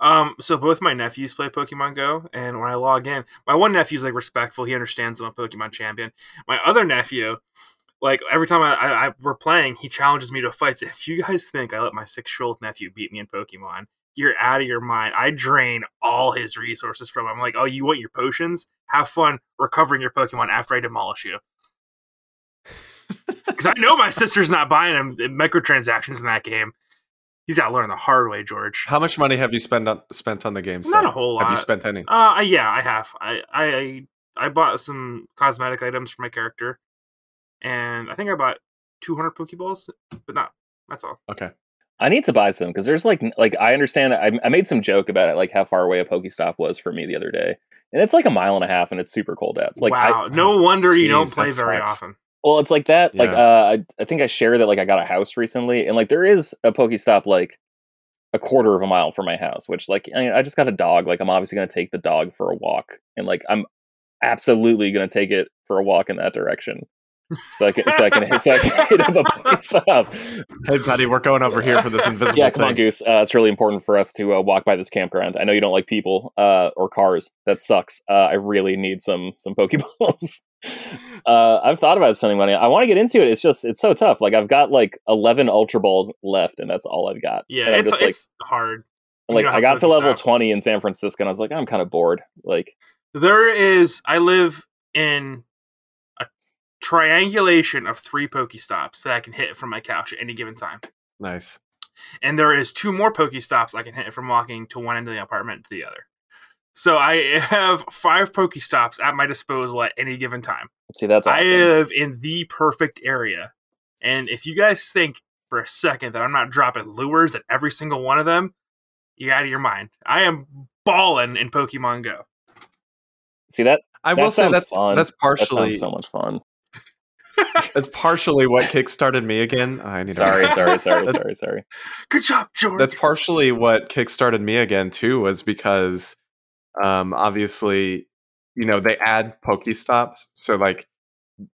Um, so both my nephews play Pokemon Go, and when I log in, my one nephew's like respectful. He understands I'm a Pokemon champion. My other nephew, like every time I, I, I we're playing, he challenges me to fights. If you guys think I let my six year old nephew beat me in Pokemon, you're out of your mind. I drain all his resources from him. I'm like, oh, you want your potions? Have fun recovering your Pokemon after I demolish you. Because I know my sister's not buying him microtransactions in that game. He's got to learn the hard way, George. How much money have you spent on spent on the game? Not Seth? a whole lot. Have you spent any? Uh, yeah, I have. I, I I bought some cosmetic items for my character, and I think I bought 200 Pokeballs, but not. That's all. Okay. I need to buy some because there's like like I understand. I, I made some joke about it, like how far away a Pokestop was for me the other day, and it's like a mile and a half, and it's super cold out. It's like I, wow, no wonder you don't play very sucks. often. Well, it's like that. Like, uh, I, I think I share that. Like, I got a house recently, and like there is a Pokestop like a quarter of a mile from my house. Which like I, I just got a dog. Like I'm obviously going to take the dog for a walk, and like I'm absolutely going to take it for a walk in that direction. So I can, so I can, so I can hit up a Pokestop. Hey, buddy, we're going over here for this invisible Yeah, thing. come on, Goose. Uh, it's really important for us to uh, walk by this campground. I know you don't like people uh, or cars. That sucks. Uh, I really need some some Pokeballs. uh, I've thought about spending money. I want to get into it. It's just it's so tough. Like I've got like eleven Ultra Balls left, and that's all I've got. Yeah, it's, just like it's hard. Like I got to level Pokestops- twenty in San Francisco, and I was like, I'm kind of bored. Like There is. I live in triangulation of three Pokestops that I can hit from my couch at any given time, Nice. and there is two more Pokestops I can hit from walking to one end of the apartment to the other. So I have five Pokestops at my disposal at any given time. see, that's awesome. I live in the perfect area, and if you guys think for a second that I'm not dropping lures at every single one of them, you're out of your mind. I am balling in Pokemon Go. see that I That will say that's fun. that's partially sounds so much fun. That's partially what kickstarted me again. Oh, I need Sorry, to sorry, sorry, sorry, sorry. Good job, George. that's partially what kickstarted me again too was because um obviously you know they add pokestops so like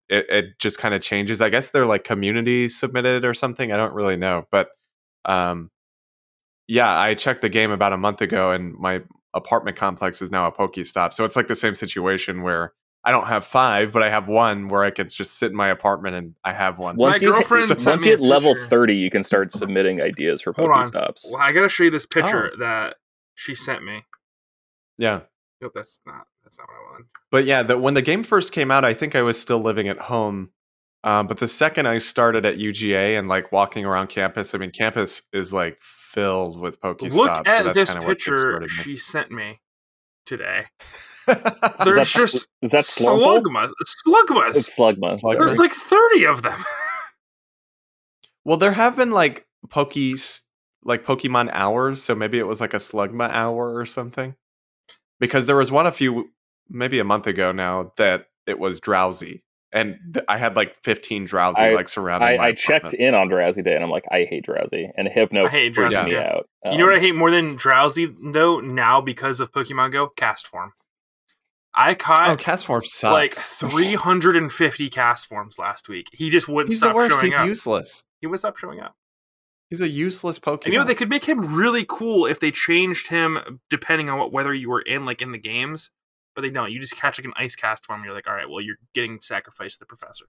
it, it just kind of changes i guess they're like community submitted or something i don't really know but um yeah i checked the game about a month ago and my apartment complex is now a pokestop so it's like the same situation where i don't have five but i have one where i can just sit in my apartment and i have one Once you hit, girlfriend once you me hit level picture. thirty, you can start submitting ideas for Hold on. Pokestops. well, I gotta show you this picture Oh. that she sent me. yeah Nope, that's not. That's not what I wanted. But yeah, the, when the game first came out, I think I was still living at home. Um, but the second I started at UGA and like walking around campus, I mean, campus is like filled with Pokestops. Look so at that's this picture she sent me today. Is There's that- just is that Slugma? slugmas. Slugmas. It's Slugma. Slugma. There's like 30 of them. well, there have been like Pokes, like Pokemon hours, so maybe it was like a Slugma hour or something. Because there was one a few, maybe a month ago now that it was Drowzee, and th- I had like 15 Drowzee I- like surrounding. I, my I checked in on Drowzee Day and I'm like, I hate Drowzee. And Hypno I hate freaks Drowzee me too. out. you know what I Um, hate more than Drowzee though now because of Pokemon Go? Castform. I caught Oh, cast form sucks. like 350 Castforms last week. He just wouldn't He's the stop worst. showing He's up. useless. He wouldn't stop showing up. He's a useless Pokemon. And you know they could make him really cool if they changed him depending on what weather you were in, like in the games. But they don't. You just catch like an ice Castform. You're like, all right, well, you're getting sacrificed to the professor.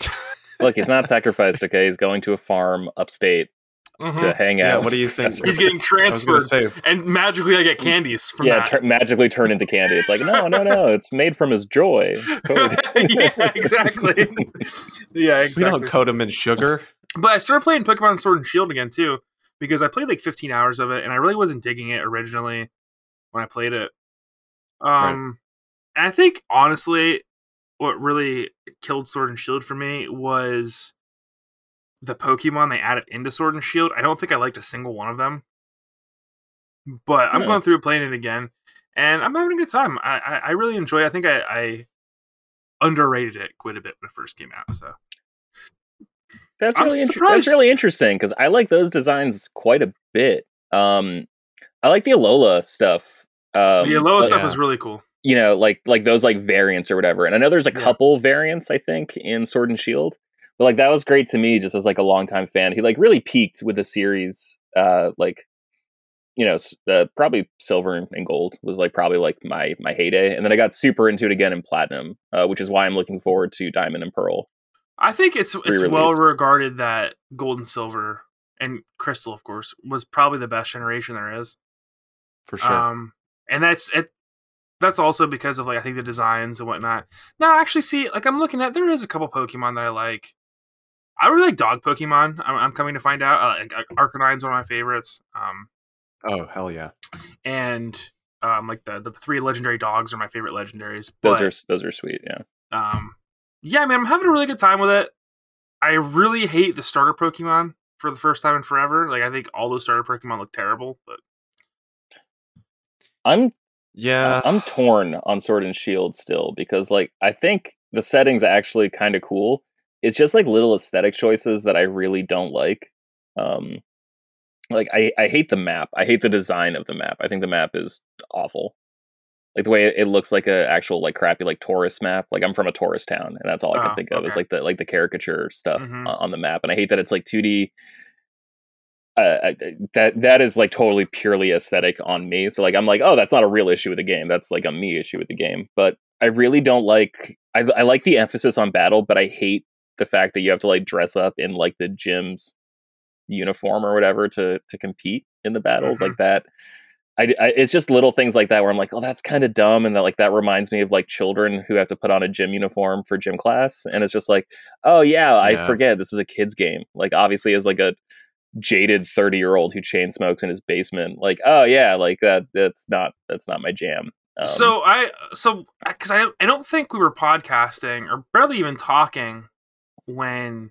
Look, he's not sacrificed, okay? He's going to a farm upstate Mhm. to hang Yeah, out. what do you think? He's getting I transferred, say, and magically I get candies from yeah, that. tur- magically turn into candy. It's like, no, no, no. It's made from his joy. It's totally yeah, exactly. yeah, we exactly. don't coat him in sugar. But I started playing Pokemon Sword and Shield again too, because I played like 15 hours of it, and I really wasn't digging it originally when I played it. Um, and I think honestly, what really killed Sword and Shield for me was the Pokemon they added into Sword and Shield. I don't think I liked a single one of them, but I'm Yeah. going through playing it again, and I'm having a good time. I I, I really enjoy. it. I think I, I underrated it quite a bit when it first came out. So That's I'm really inter- that's really interesting because I like those designs quite a bit. Um, I like the Alola stuff. Um, the Alola stuff yeah. is really cool. you know, like like those like variants or whatever. And I know there's a Yeah. couple variants I think in Sword and Shield, but like that was great to me just as like a longtime fan. He like really peaked with the series. Uh, like you know, uh, probably Silver and and Gold was like probably like my my heyday, and then I got super into it again in Platinum, uh, which is why I'm looking forward to Diamond and Pearl. I think it's it's Re-release. well regarded that Gold and Silver and Crystal, of course, was probably the best generation there is. For sure. Um, and that's it. That's also because of like I think the designs and whatnot. Now, actually, see, like I'm looking at there is a couple Pokemon that I like. I really like dog Pokemon. I'm, I'm coming to find out. Uh, like, Arcanine's one of my favorites. Um, oh hell yeah. and um, like the the three legendary dogs are my favorite legendaries. Those are those are sweet. Yeah. um, yeah, man, I'm having a really good time with it. I really hate the starter Pokemon for the first time in forever. Like I think all those starter Pokemon look terrible, but I'm Yeah. I'm torn on Sword and Shield still because like I think the setting's actually kind of cool. It's just like little aesthetic choices that I really don't like. Um like I, I hate the map. I hate the design of the map. I think the map is awful. Like the way it looks like a actual like crappy like tourist map. Like I'm from a tourist town, and that's all I can Oh, think of is like the like the caricature stuff Mhm. on the map. And I hate that it's like 2D. Uh, I- I- that that is like totally purely aesthetic on me. So like I'm like, oh, that's not a real issue with the game. That's like a me issue with the game. But I really don't like. I I like the emphasis on battle, but I hate the fact that you have to like dress up in like the gym's uniform or whatever to to compete in the battles Mhm. like that. I, I- it's just little things like that where I'm like, oh, that's kind of dumb, and that like that reminds me of like children who have to put on a gym uniform for gym class, and it's just like, oh yeah, I Yeah. forget this is a kids game. Like obviously, as like a jaded 30 year old who chain smokes in his basement, like oh yeah, like that that's not that's not my jam. Um, so I so because I I don't think we were podcasting or barely even talking when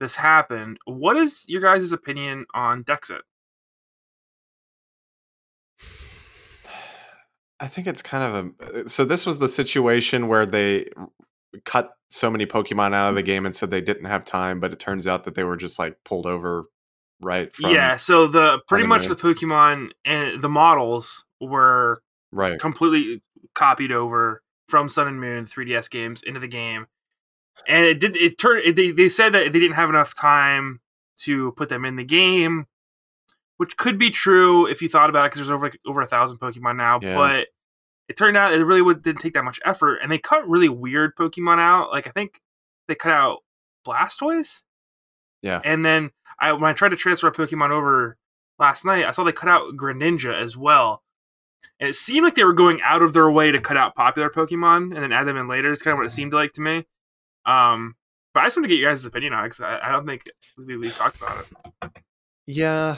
this happened. What is your guys' opinion on Dexit? I think it's kind of a. Uh, so this was the situation where they cut so many Pokemon out of the mm-hmm. game and said they didn't have time, but it turns out that they were just like pulled over, right? From, yeah, so the pretty the much main- the Pokemon and the models were right. completely copied over from Sun and Moon 3DS games into the game, and it did. It turned. It, they they said that they didn't have enough time to put them in the game, which could be true if you thought about it, because there's over like, over a thousand Pokemon now. Yeah. But it turned out it really didn't take that much effort, and they cut really weird Pokemon out. Like I think they cut out Blastoise. Yeah. And then I when I tried to transfer a Pokemon over last night, I saw they cut out Greninja as well. And it seemed like they were going out of their way to cut out popular Pokemon and then add them in later. It's kind of what it mm-hmm. seemed like to me. Um, but I just want to get your guys' opinion on it because I, I don't think we, we talked about it. Yeah,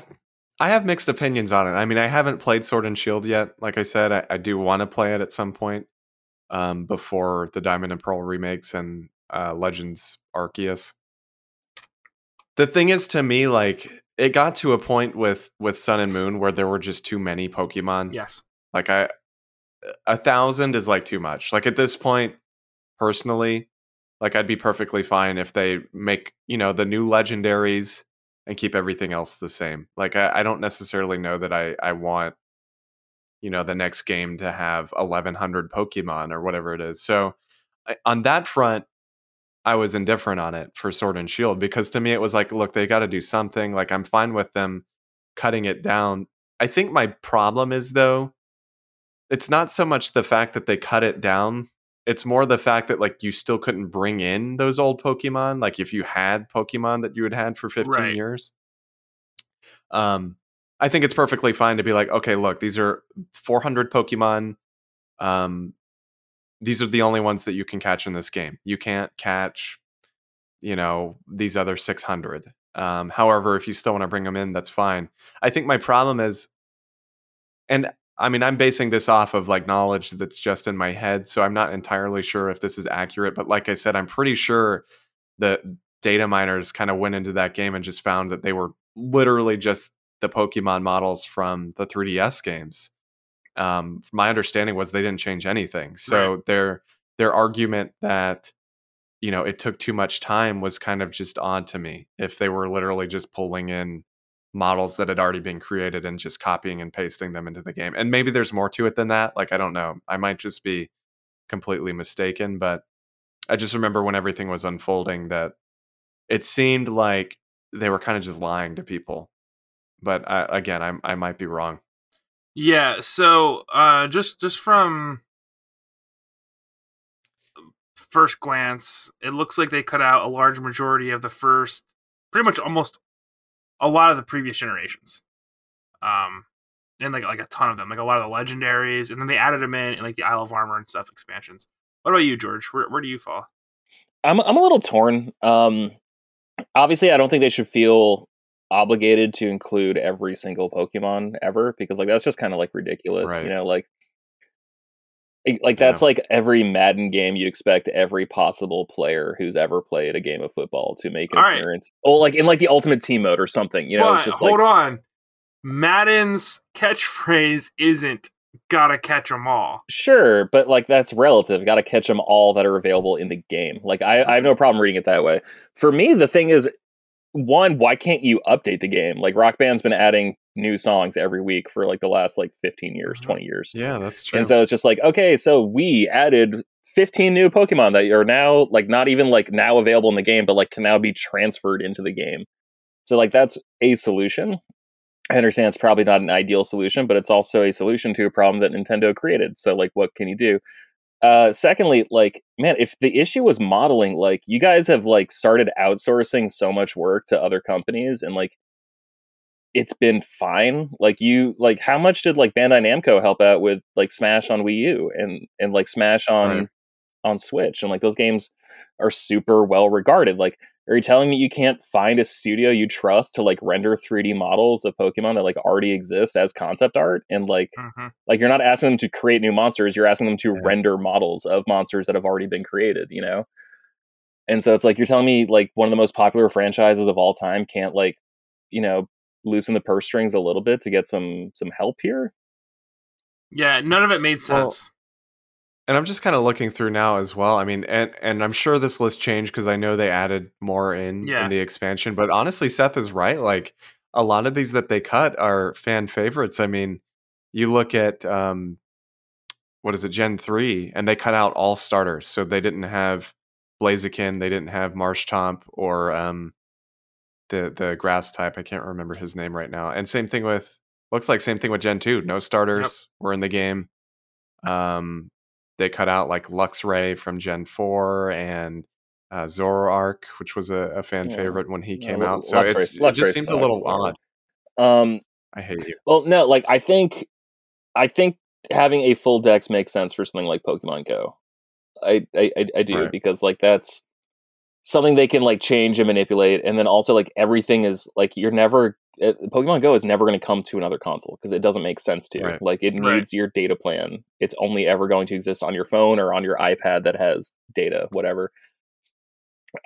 I have mixed opinions on it. I mean, I haven't played Sword and Shield yet. Like I said, I, I do want to play it at some point um, before the Diamond and Pearl remakes and uh, Legends Arceus. The thing is, to me, like it got to a point with with Sun and Moon where there were just too many Pokemon. Yes. Like I, a thousand is like too much. Like at this point, personally, like I'd be perfectly fine if they make you know the new legendaries and keep everything else the same. Like I, I don't necessarily know that I I want you know the next game to have 1100 Pokemon or whatever it is. So I- on that front. I was indifferent on it for Sword and Shield because to me it was like, look, they got to do something. Like I'm fine with them cutting it down. I think my problem is though, it's not so much the fact that they cut it down it's more the fact that like you still couldn't bring in those old pokemon like if you had pokemon that you had had for 15 Right. years. Um i think it's perfectly fine to be like okay look these are 400 pokemon um these are the only ones that you can catch in this game. You can't catch you know these other 600 um however if you still want to bring them in that's fine. I think my problem is and I mean, I'm basing this off of like knowledge that's just in my head, so I'm not entirely sure if this is accurate. But like I said, I'm pretty sure the data miners kind of went into that game and just found that they were literally just the Pokemon models from the 3DS games. Um, my understanding was they didn't change anything. So their their argument that you know it took too much time was kind of just odd to me. If they were literally just pulling in models that had already been created and just copying and pasting them into the game. And maybe there's more to it than that. Like I don't know. I might just be completely mistaken, but I just remember when everything was unfolding that it seemed like they were kind of just lying to people. But I, again, I I might be wrong. Yeah. So uh, just just from first glance, it looks like they cut out a large majority of the first, pretty much almost a lot of the previous generations. Um, and like like a ton of them, like a lot of the legendaries, and then they added them in, in like the Isle of Armor and stuff expansions. What about you, George? Where where do you fall? I'm I'm a little torn. Um, obviously, I don't think they should feel obligated to include every single Pokemon ever because like that's just kind of like ridiculous. Right. You know, like it- like that's like every Madden game you expect every possible player who's ever played a game of football to make an All right. appearance. Oh, like in like the Ultimate Team mode or something. You know, but it's just hold like on, Madden's catchphrase isn't "gotta catch them all." Sure, but like that's relative. Got to catch them all that are available in the game. Like I, I have no problem reading it that way. For me, the thing is, one, why can't you update the game? Like Rock Band's been adding new songs every week for like the last like 15 years, Mhm. 20 years. Yeah, that's true. And so it's just like, okay, so we added 15 new Pokemon that are now like not even like now available in the game, but like can now be transferred into the game. So like that's a solution. I understand it's probably not an ideal solution, but it's also a solution to a problem that Nintendo created. So like what can you do? Uh secondly, like man, if the issue was modeling, like you guys have like started outsourcing so much work to other companies and like it's been fine. Like you like how much did like Bandai Namco help out with like Smash on Wii U and and like Smash on Right. on Switch and like those games are super well regarded. Like are you telling me you can't find a studio you trust to like render 3D models of Pokemon that like already exist as concept art and like Mhm. like you're not asking them to create new monsters, you're asking them to Yeah. render models of monsters that have already been created, you know? And so it's like you're telling me like one of the most popular franchises of all time can't like, you know, loosen the purse strings a little bit to get some some help here? Yeah, none of it made Well, sense. And I'm just kind of looking through now as well. I mean, and and I'm sure this list changed because I know they added more in Yeah. in the expansion. But honestly, Seth is right. Like a lot of these that they cut are fan favorites. I mean, you look at um, what is it, Gen three, and they cut out all starters, so they didn't have Blaziken, they didn't have Marshtomp or um, the the grass type. I can't remember his name right now. And same thing with looks like same thing with Gen two. No starters were in the game. Um, they cut out like Luxray from Gen 4 and uh, Zoroark, which was a, a fan Yeah. favorite when he came out. So Luxray- it's, it just seems a little odd. Um I hate you. well no, like I think I think having a full dex makes sense for something like Pokemon Go. I I, I, I do Right. because like that's something they can like change and manipulate and then also like everything is like you're never uh, Pokemon Go is never going to come to another console because it doesn't make sense to. Right. Like it Right. needs your data plan. It's only ever going to exist on your phone or on your iPad that has data, whatever.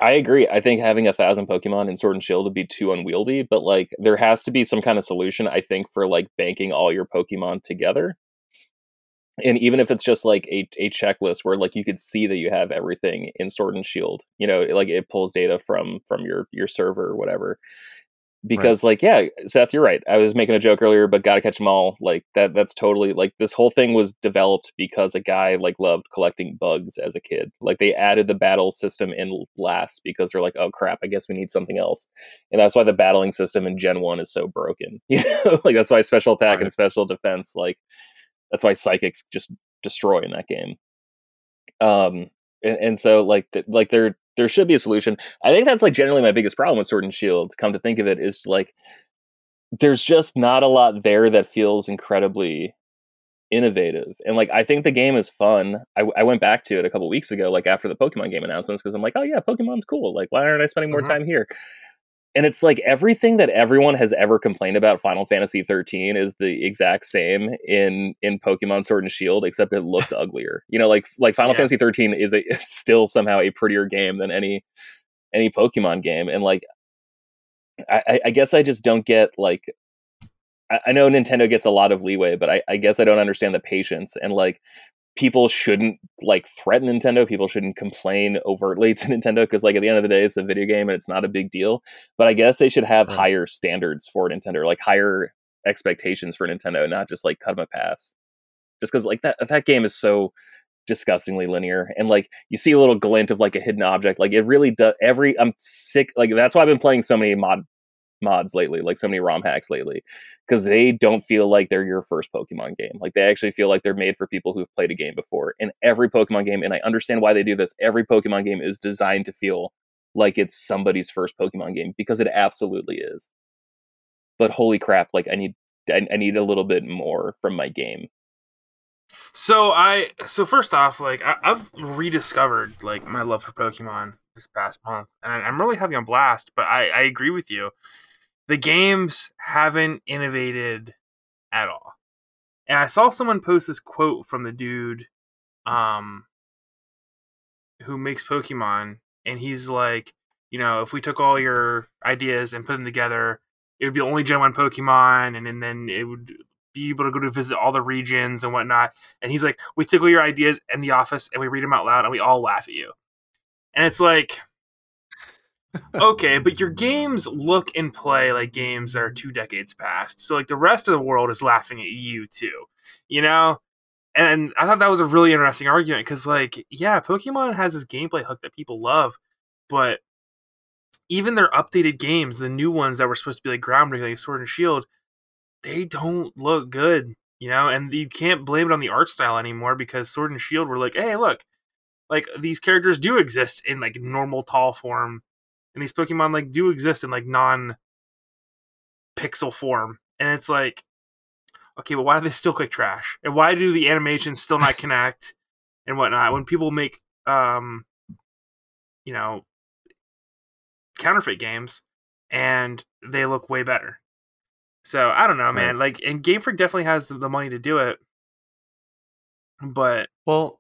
I agree. I think having a thousand Pokemon in Sword and Shield would be too unwieldy, but like there has to be some kind of solution, I think, for like banking all your Pokemon together. And even if it's just like a, a checklist where like you could see that you have everything in Sword and Shield, you know, like it pulls data from from your your server or whatever. Because like yeah, Seth, you're right. I was making a joke earlier, but gotta catch them all. Like that that's totally like this whole thing was developed because a guy like loved collecting bugs as a kid. Like they added the battle system in last because they're like, oh crap, I guess we need something else. And that's why the battling system in Gen 1 is so broken. You know, like that's why special attack and special defense, like that's why psychics just destroy in that game. Um and, and so like th- like there there should be a solution. I think that's like generally my biggest problem with Sword and Shield. Come to think of it, is like there's just not a lot there that feels incredibly innovative. And like I think the game is fun. I, I went back to it a couple weeks ago, like after the Pokemon game announcements, because I'm like, oh yeah, Pokemon's cool. Like why aren't I spending more Mhm. time here? And it's like everything that everyone has ever complained about Final Fantasy 13 is the exact same in in Pokemon Sword and Shield, except it looks uglier. You know, like like Final Yeah. Fantasy 13 is a is still somehow a prettier game than any any Pokemon game, and like I, I- I guess I just don't get like I, I know Nintendo gets a lot of leeway, but I, I guess I don't understand the patience and like people shouldn't like threaten Nintendo. People shouldn't complain overtly to Nintendo because like at the end of the day, it's a video game and it's not a big deal. But I guess they should have Right. higher standards for Nintendo, like higher expectations for Nintendo, not just like cut them a pass. Just because like that that game is so disgustingly linear and like you see a little glint of like a hidden object like it really does every i'm sick like that's why i've been playing so many mod mods lately like so many rom hacks lately because they don't feel like they're your first pokemon game. Like they actually feel like they're made for people who've played a game before. And every pokemon game and i understand why they do this every pokemon game is designed to feel like it's somebody's first pokemon game because it absolutely is. But holy crap like i need I, I need a little bit more from my game. So I so first off, like I, I've rediscovered like my love for Pokemon this past month, and I- I'm really having a blast. But I, I agree with you, the games haven't innovated at all. And I saw someone post this quote from the dude, um, who makes Pokemon, and he's like, you know, if we took all your ideas and put them together, it would be only Gen One Pokemon, and, and then it would be able to go to visit all the regions and whatnot. And he's like, we take all your ideas in the office and we read them out loud and we all laugh at you. And it's like, okay, but your games look and play like games that are two decades past. So like the rest of the world is laughing at you too. You know? And I thought that was a really interesting argument because like, yeah, Pokemon has this gameplay hook that people love, but even their updated games, the new ones that were supposed to be like groundbreaking, like Sword and Shield, they don't look good, you know. And you can't blame it on the art style anymore because Sword and Shield were like, hey, look, like these characters do exist in like normal tall form and these Pokemon like do exist in like non pixel form. And it's like, okay, but why do they still click trash? And why do the animations still not connect and whatnot? When people make um you know counterfeit games and they look way better. So I don't know, man. Like and Game Freak definitely has the money to do it. But well,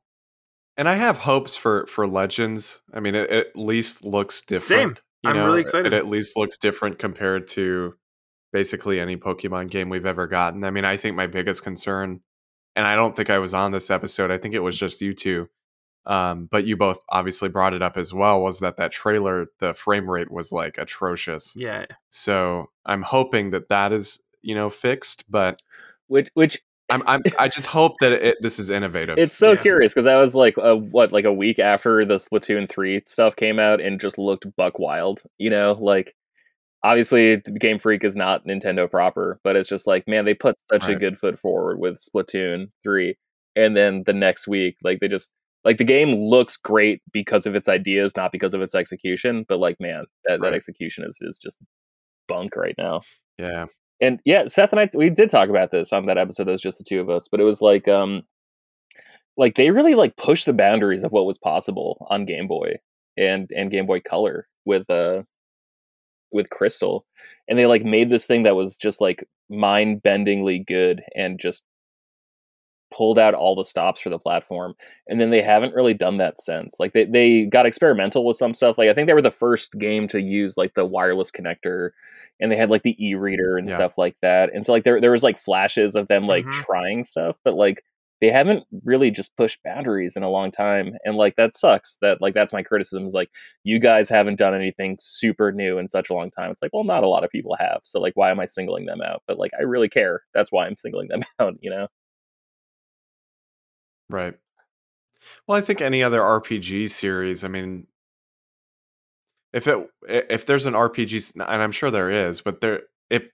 and I have hopes for for Legends. I mean, it, it at least looks different. Same. I'm know? really excited. It at least looks different compared to basically any Pokemon game we've ever gotten. I mean, I think my biggest concern, and I don't think I was on this episode. I think it was just you two, um, but you both obviously brought it up as well. Was that that trailer? The frame rate was like atrocious. Yeah. So I'm hoping that that is you know fixed, but which which I'm, I'm I just hope that it, this is innovative. It's so yeah. curious because I was like, uh, what, like a week after the Splatoon three stuff came out and just looked buck wild. You know, like obviously Game Freak is not Nintendo proper, but it's just like, man, they put such right. a good foot forward with Splatoon three, and then the next week, like they just like the game looks great because of its ideas, not because of its execution. But like, man, that, right. that execution is is just bunk right now. Yeah, and yeah, Seth and I we did talk about this on that episode. That was just the two of us, but it was like um like they really like pushed the boundaries of what was possible on Game Boy and and Game Boy Color with uh with Crystal, and they like made this thing that was just like mind bendingly good and just pulled out all the stops for the platform and then they haven't really done that since like they, they got experimental with some stuff like i think they were the first game to use like the wireless connector and they had like the e-reader and yeah. stuff like that and so like there, there was like flashes of them like mm-hmm. trying stuff but like they haven't really just pushed boundaries in a long time and like that sucks that like that's my criticism is like you guys haven't done anything super new in such a long time it's like well not a lot of people have so like why am i singling them out but like i really care that's why i'm singling them out you know Right. Well, I think any other RPG series, I mean, if it if there's an RPG and I'm sure there is, but there it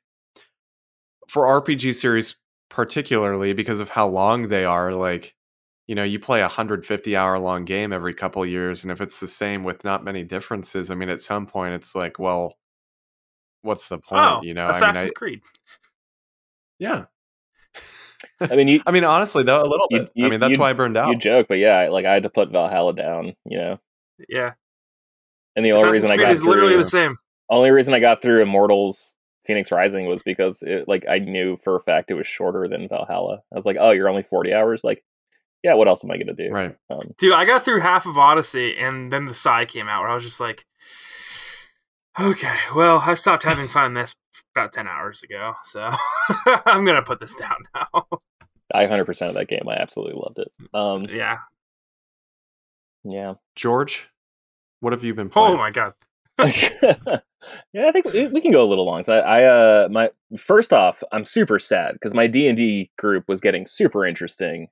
for RPG series particularly because of how long they are, like you know, you play a 150 hour long game every couple years and if it's the same with not many differences, I mean at some point it's like, well, what's the point, oh, you know? Assassin's I mean, I, Creed. Yeah. I mean, you, I mean, honestly, though, a little bit. You, I mean, that's why I burned out. You joke, but yeah, like I had to put Valhalla down. You know. Yeah. And the only reason I got is through, literally the same. Only reason I got through Immortals Fenyx Rising was because it, like I knew for a fact it was shorter than Valhalla. I was like, oh, you're only forty hours. Like, yeah, what else am I gonna do? Right. Um, Dude, I got through half of Odyssey, and then the Sai came out, where I was just like, okay, well, I stopped having fun this about ten hours ago, so I'm gonna put this down now. I 100% of that game. I absolutely loved it. Um, yeah. Yeah. George, what have you been playing? Oh my god. yeah, I think we, we, can go a little long. So I, I, uh, my first off, I'm super sad because my D and D group was getting super interesting,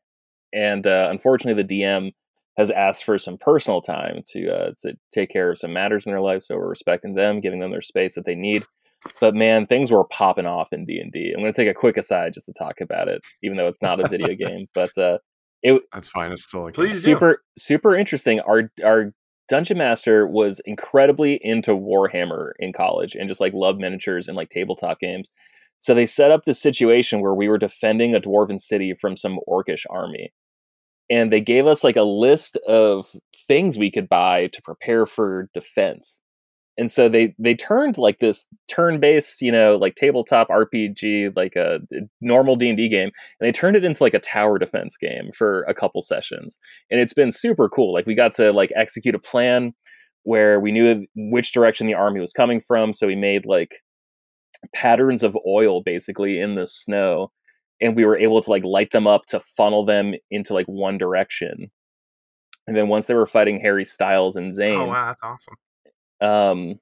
and uh, unfortunately, the DM has asked for some personal time to uh, to take care of some matters in their life. So we're respecting them, giving them their space that they need but man, things were popping off in D and D. I'm going to take a quick aside just to talk about it, even though it's not a video game. But uh, it that's fine. It's still like super do. super interesting. Our our dungeon master was incredibly into Warhammer in college and just like loved miniatures and like tabletop games. So they set up this situation where we were defending a dwarven city from some orcish army. And they gave us like a list of things we could buy to prepare for defense and so they they turned like this turn-based you know like tabletop rpg like uh, a normal d&d game and they turned it into like a tower defense game for a couple sessions. And it's been super cool. Like we got to like execute a plan where we knew which direction the army was coming from so we made like patterns of oil basically in the snow and we were able to like light them up to funnel them into like one direction. And then once they were fighting harry styles and oh, Zayn oh wow that's awesome um,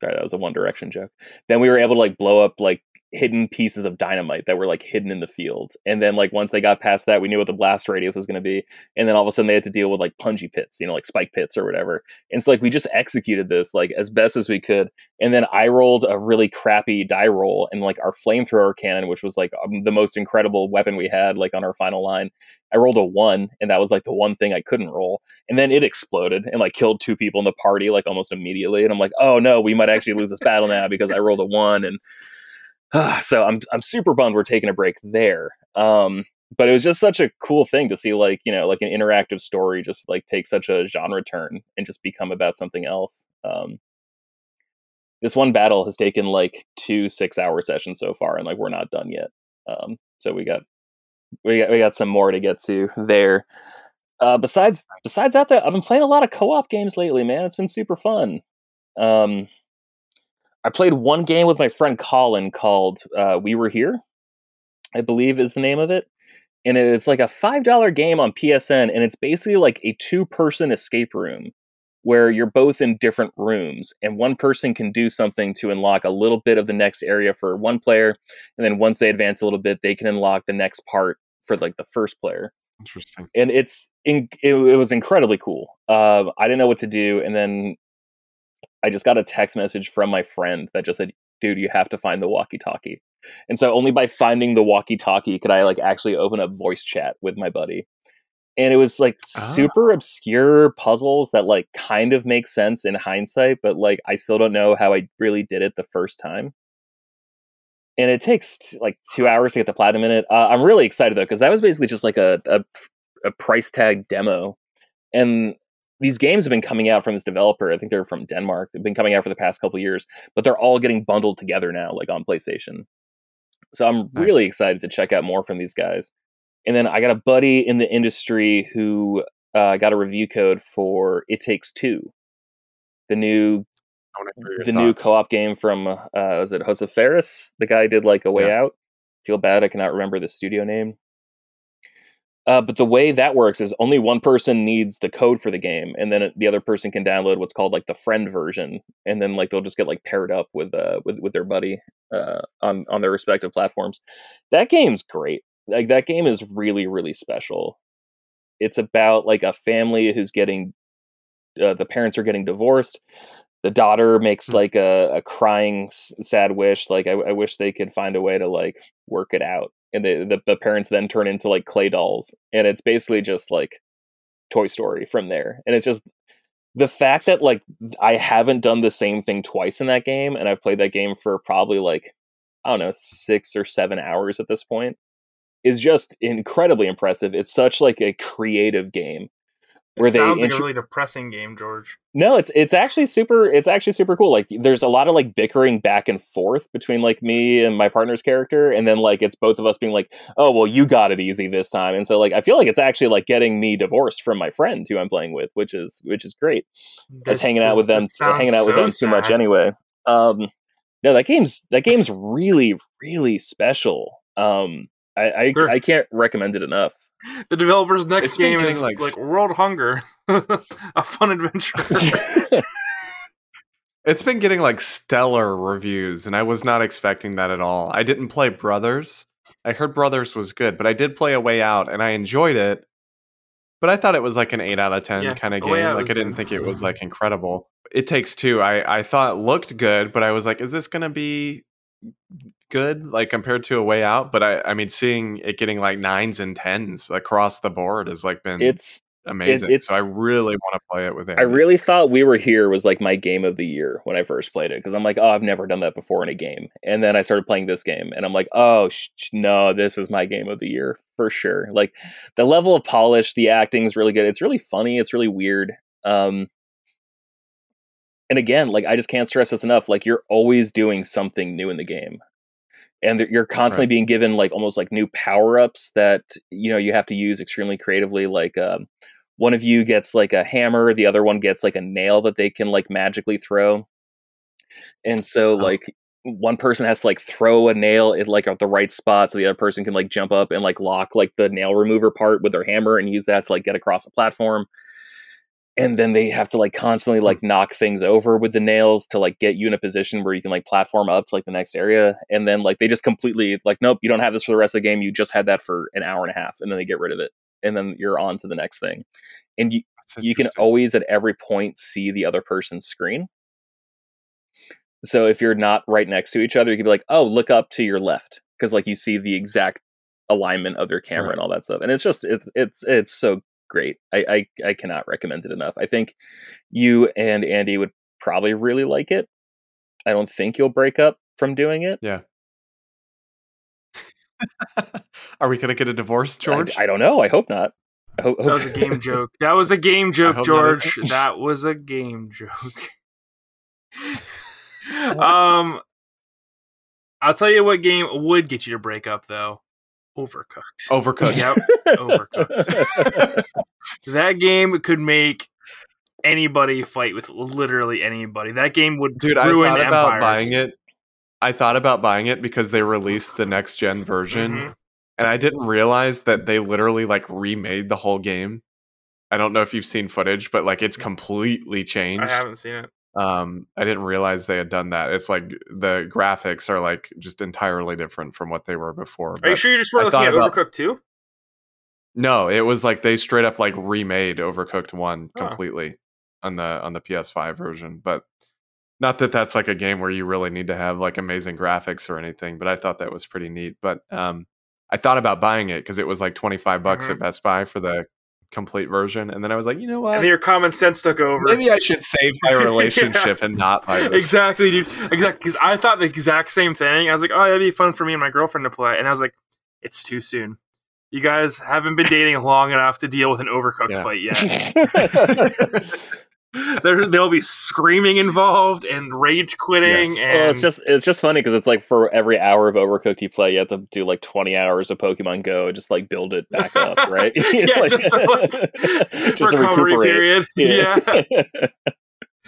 Sorry, that was a One Direction joke. Then we were able to like blow up like hidden pieces of dynamite that were like hidden in the field. And then like once they got past that, we knew what the blast radius was going to be. And then all of a sudden they had to deal with like punji pits, you know, like spike pits or whatever. And so like we just executed this like as best as we could. And then I rolled a really crappy die roll and like our flamethrower cannon, which was like um, the most incredible weapon we had like on our final line. I rolled a one, and that was like the one thing I couldn't roll. And then it exploded and like killed two people in the party like almost immediately. And I'm like, oh no, we might actually lose this battle now because I rolled a one. And so I'm I'm super bummed we're taking a break there. Um, but it was just such a cool thing to see like you know like an interactive story just like take such a genre turn and just become about something else. Um, this one battle has taken like two six hour sessions so far, and like we're not done yet. Um, so we got we got we got some more to get to there. Uh, besides besides that, I've been playing a lot of co op games lately, man. It's been super fun. Um, I played one game with my friend Colin called uh, "We Were Here," I believe is the name of it, and it's like a five dollar game on PSN, and it's basically like a two person escape room where you're both in different rooms and one person can do something to unlock a little bit of the next area for one player and then once they advance a little bit they can unlock the next part for like the first player. Interesting. and it's in, it, it was incredibly cool. Uh, i didn't know what to do and then i just got a text message from my friend that just said dude you have to find the walkie talkie and so only by finding the walkie talkie could i like actually open up voice chat with my buddy. And it was like Ah. super obscure puzzles that like kind of make sense in hindsight but like i still don't know how i really did it the first time. And it takes like two hours to get the platinum in it. Uh, i'm really excited though because that was basically just like a, a, a price tag demo. And these games have been coming out from this developer i think they're from denmark they've been coming out for the past couple years but they're all getting bundled together now like on playstation so i'm really excited to check out more from these guys and then I got a buddy in the industry who uh, got a review code for It Takes Two, the new I wanna hear your the new co-op game from uh, was it Josef Fares? The guy did like A Way Yeah. Out. Feel bad I cannot remember the studio name. Uh, but the way that works is only one person needs the code for the game, and then the other person can download what's called like the friend version, and then like they'll just get like paired up with uh with with their buddy uh on on their respective platforms. That game's great. Like that game is really really special. It's about like a family who's getting uh, the parents are getting divorced. The daughter makes Hmm. like a, a crying sad wish, like I, I wish they could find a way to like work it out, and the, the the parents then turn into like clay dolls, and it's basically just like Toy Story from there, and it's just the fact that like I haven't done the same thing twice in that game, and I've played that game for probably like I don't know six or seven hours at this point is just incredibly impressive. It's such like a creative game It where they sounds like a really depressing game, George. no, it's it's actually super it's actually super cool. Like there's a lot of like bickering back and forth between like me and my partner's character and then like it's both of us being like, "Oh, well you got it easy this time." And so like I feel like it's actually like getting me divorced from my friend who I'm playing with, which is which is great. Was hanging out with them hanging out with so them too much anyway. Um no, that game's that game's really really special. Um I I. I can't recommend it enough. The developer's next It's game is like, like, World Hunger, a fun adventure. It's been getting like stellar reviews, and I was not expecting that at all. I didn't play Brothers. I heard Brothers was good, but I did play A Way Out, and I enjoyed it. But I thought it was like an eight out of ten Yeah, kind of game. Like I didn't good. think it was like incredible. It takes two. I I thought it looked good, but I was like, is this gonna be good like compared to A Way Out? But I I mean, seeing it getting like nines and tens across the board has like been it's amazing. it's- so I really want to play it with I really thought We Were Here was like my game of the year when I first played it because I'm like, oh, I've never done that before in a game. And then I started playing this game and I'm like, oh, sh- no, this is my game of the year for sure. Like the level of polish, the acting is really good. It's really funny. It's really weird. Um, and again, like I just can't stress this enough. Like you're always doing something new in the game. And you're constantly Right. being given like almost like new power ups that you know you have to use extremely creatively. Like um, one of you gets like a hammer the other one gets like a nail that they can like magically throw and so Oh. like one person has to like throw a nail at like at the right spot so the other person can like jump up and like lock like the nail remover part with their hammer and use that to like get across the platform and then they have to like constantly like hmm. knock things over with the nails to like get you in a position where you can like platform up to like the next area and then like they just completely like nope you don't have this for the rest of the game you just had that for an hour and a half and then they get rid of it and then you're on to the next thing and you you can always at every point see the other person's screen. So if you're not right next to each other you can be like oh look up to your left because like you see the exact alignment of their camera Right. and all that stuff and it's just it's it's it's so great I, I i cannot recommend it enough i think you and andy would probably really like it i don't think you'll break up from doing it Yeah. Are we gonna get a divorce, George? I, don't know i hope not I hope, That was a game joke. That was a game joke, George. That was a game joke. um, I'll tell you what game would get you to break up though. Overcooked. Overcooked. Yep, overcooked. That game could make anybody fight with literally anybody. That game would Dude, I ruin thought about empires. buying it. I thought about buying it because they released the next gen version, Mhm. and I didn't realize that they literally like remade the whole game. I don't know if you've seen footage, but like it's completely changed. I haven't seen it. Um i didn't realize they had done that it's like the graphics are like just entirely different from what they were before Are you sure you just were I looking at about- Overcooked too? no it was like they straight up like remade overcooked 1 Huh. completely on the on the ps5 version but not that that's like a game where you really need to have like amazing graphics or anything but i thought that was pretty neat but um i thought about buying it because it was like 25 bucks Mhm. at best buy for the complete version and then i was like you know what And your common sense took over. maybe i should save my relationship and not buy this exactly, dude. Exactly, because I thought the exact same thing. I was like, "Oh, that'd be fun for me and my girlfriend to play," and I was like, "It's too soon. You guys haven't been dating long enough to deal with an overcooked Yeah. fight yet. there, there'll be screaming involved and rage quitting, Yes. and well, it's just it's just funny because it's like for every hour of Overcooked you play, you have to do like twenty hours of Pokemon Go, and just like build it back up, right? Yeah, just to, like, just to recovery recuperate. period. Yeah, Yeah.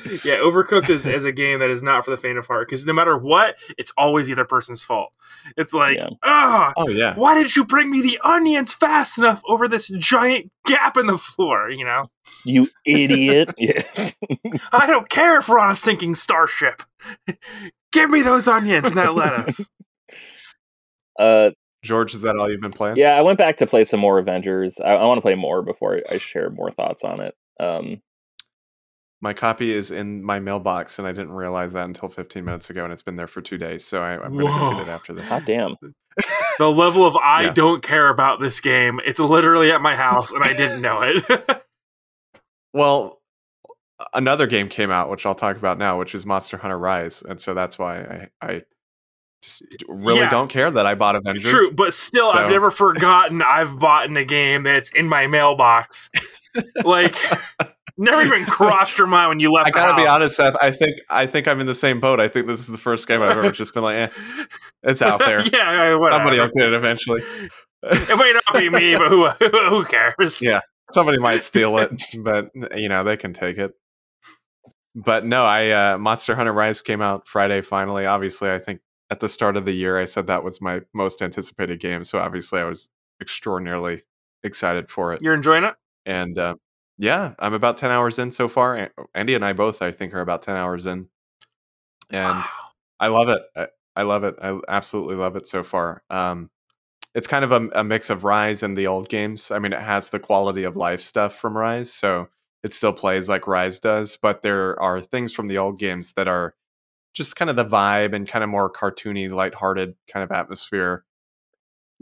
yeah. Overcooked is, is a game that is not for the faint of heart because no matter what, it's always the other person's fault. It's like, Yeah. ah, oh yeah why didn't you bring me the onions fast enough over this giant gap in the floor? You know, you idiot. Yeah. I don't care if we're on a sinking starship. Give me those onions and that lettuce. Uh, george is that all you've been playing yeah, I went back to play some more Avengers. I, I want to play more before I share more thoughts on it. Um, My copy is in my mailbox, and I didn't realize that until 15 minutes ago, and it's been there for two days. So I, I'm going to go get it after this. God damn. the level of I Yeah. don't care about this game. It's literally at my house and I didn't know it. Well, another game came out, which I'll talk about now, which is Monster Hunter Rise, and so that's why I, I just really Yeah. don't care that I bought Avengers. True, but still, I've never forgotten I've bought in a game that's in my mailbox. like, never even crossed your mind when you left. I gotta be honest, Seth. I think I think I'm in the same boat. I think this is the first game I've ever just been like, eh, it's out there. yeah, whatever. Somebody will get it eventually. It might not be me, but who who cares? Yeah. Somebody might steal it, but you know they can take it. But no, I uh, Monster Hunter Rise came out Friday. Finally, obviously, I think at the start of the year, I said that was my most anticipated game. So obviously, I was extraordinarily excited for it. You're enjoying it? And uh, yeah, I'm about ten hours in so far. Andy and I both, I think, are about ten hours in, and Wow. I love it. I, I love it. I absolutely love it so far. Um, it's kind of a, a mix of Rise and the old games. I mean, it has the quality of life stuff from Rise, so it still plays like Rise does. But there are things from the old games that are just kind of the vibe and kind of more cartoony, lighthearted kind of atmosphere.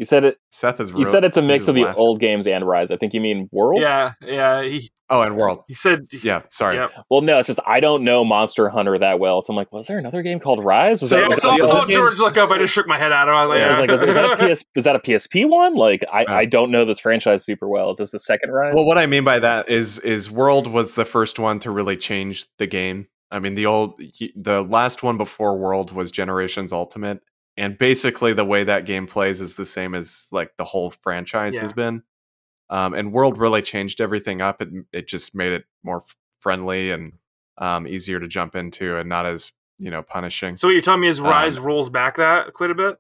You said it. Seth is. You said it's a mix of the old. old games and Rise. I think you mean World. yeah, yeah. He, Oh, and World. he said, Yeah, sorry. Yep. Well, no, it's just I don't know Monster Hunter that well, so I'm like, was there another game called Rise? Was So- that, Yeah, was saw, that- the I was saw George games- look up. I just shook my head at him. I was like, yeah, I was like, is, is that a PS? Is that a PSP one? Like, I, Yeah. I don't know this franchise super well. Is this the second Rise? Well, what I mean by that is is World was the first one to really change the game. I mean, the old the last one before World was Generations Ultimate, and basically the way that game plays is the same as like the whole franchise Yeah. has been. Um, and World really changed everything up. It it just made it more f- friendly and um, easier to jump into, and not as you know punishing. So what you're telling me is Um, Rise rolls back that quite a bit?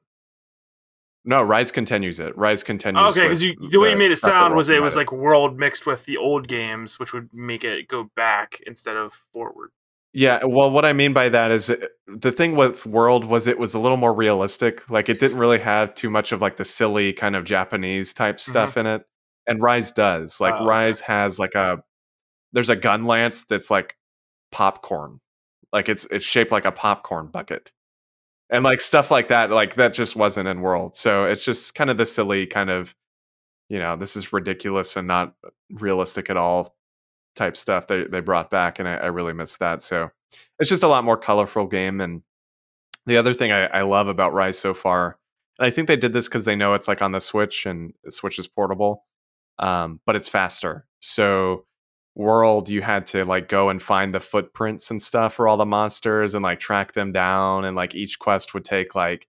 No, Rise continues it. Rise continues. okay, because with the way you made it sound was it was like world mixed with the old games, which would make it go back instead of forward. Yeah, well, what I mean by that is uh, the thing with World was it was a little more realistic. Like it didn't really have too much of like the silly kind of Japanese type stuff in it, and Rise does. Like Oh, okay. Rise has like a there's a gun lance that's like popcorn, like it's it's shaped like a popcorn bucket, and like stuff like that. Like that just wasn't in World, so it's just kind of the silly kind of you know this is ridiculous and not realistic at all type stuff they they brought back, and I, I really miss that. So it's just a lot more colorful game. And the other thing I, I love about Rise so far, and I think they did this because they know it's like on the Switch and the Switch is portable, um, but it's faster. So World, you had to like go and find the footprints and stuff for all the monsters and like track them down, and like each quest would take like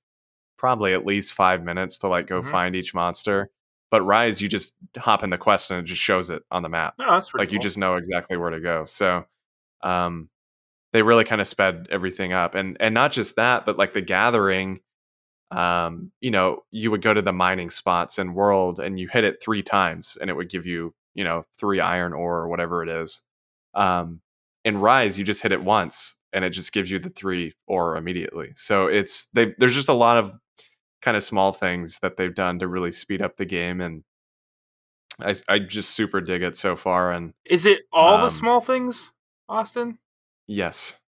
probably at least five minutes to like go Mhm. find each monster. But Rise, you just hop in the quest and it just shows it on the map. No, that's pretty like you just know exactly where to go. So um they really kind of sped everything up. And and not just that but like the gathering um you know you would go to the mining spots in world and you hit it three times and it would give you you know three iron ore or whatever it is. Um in rise you just hit it once and it just gives you the three ore immediately. So it's they there's just a lot of kind of small things that they've done to really speed up the game and I, I just super dig it so far and Is it all the Um, small things, Austin? yes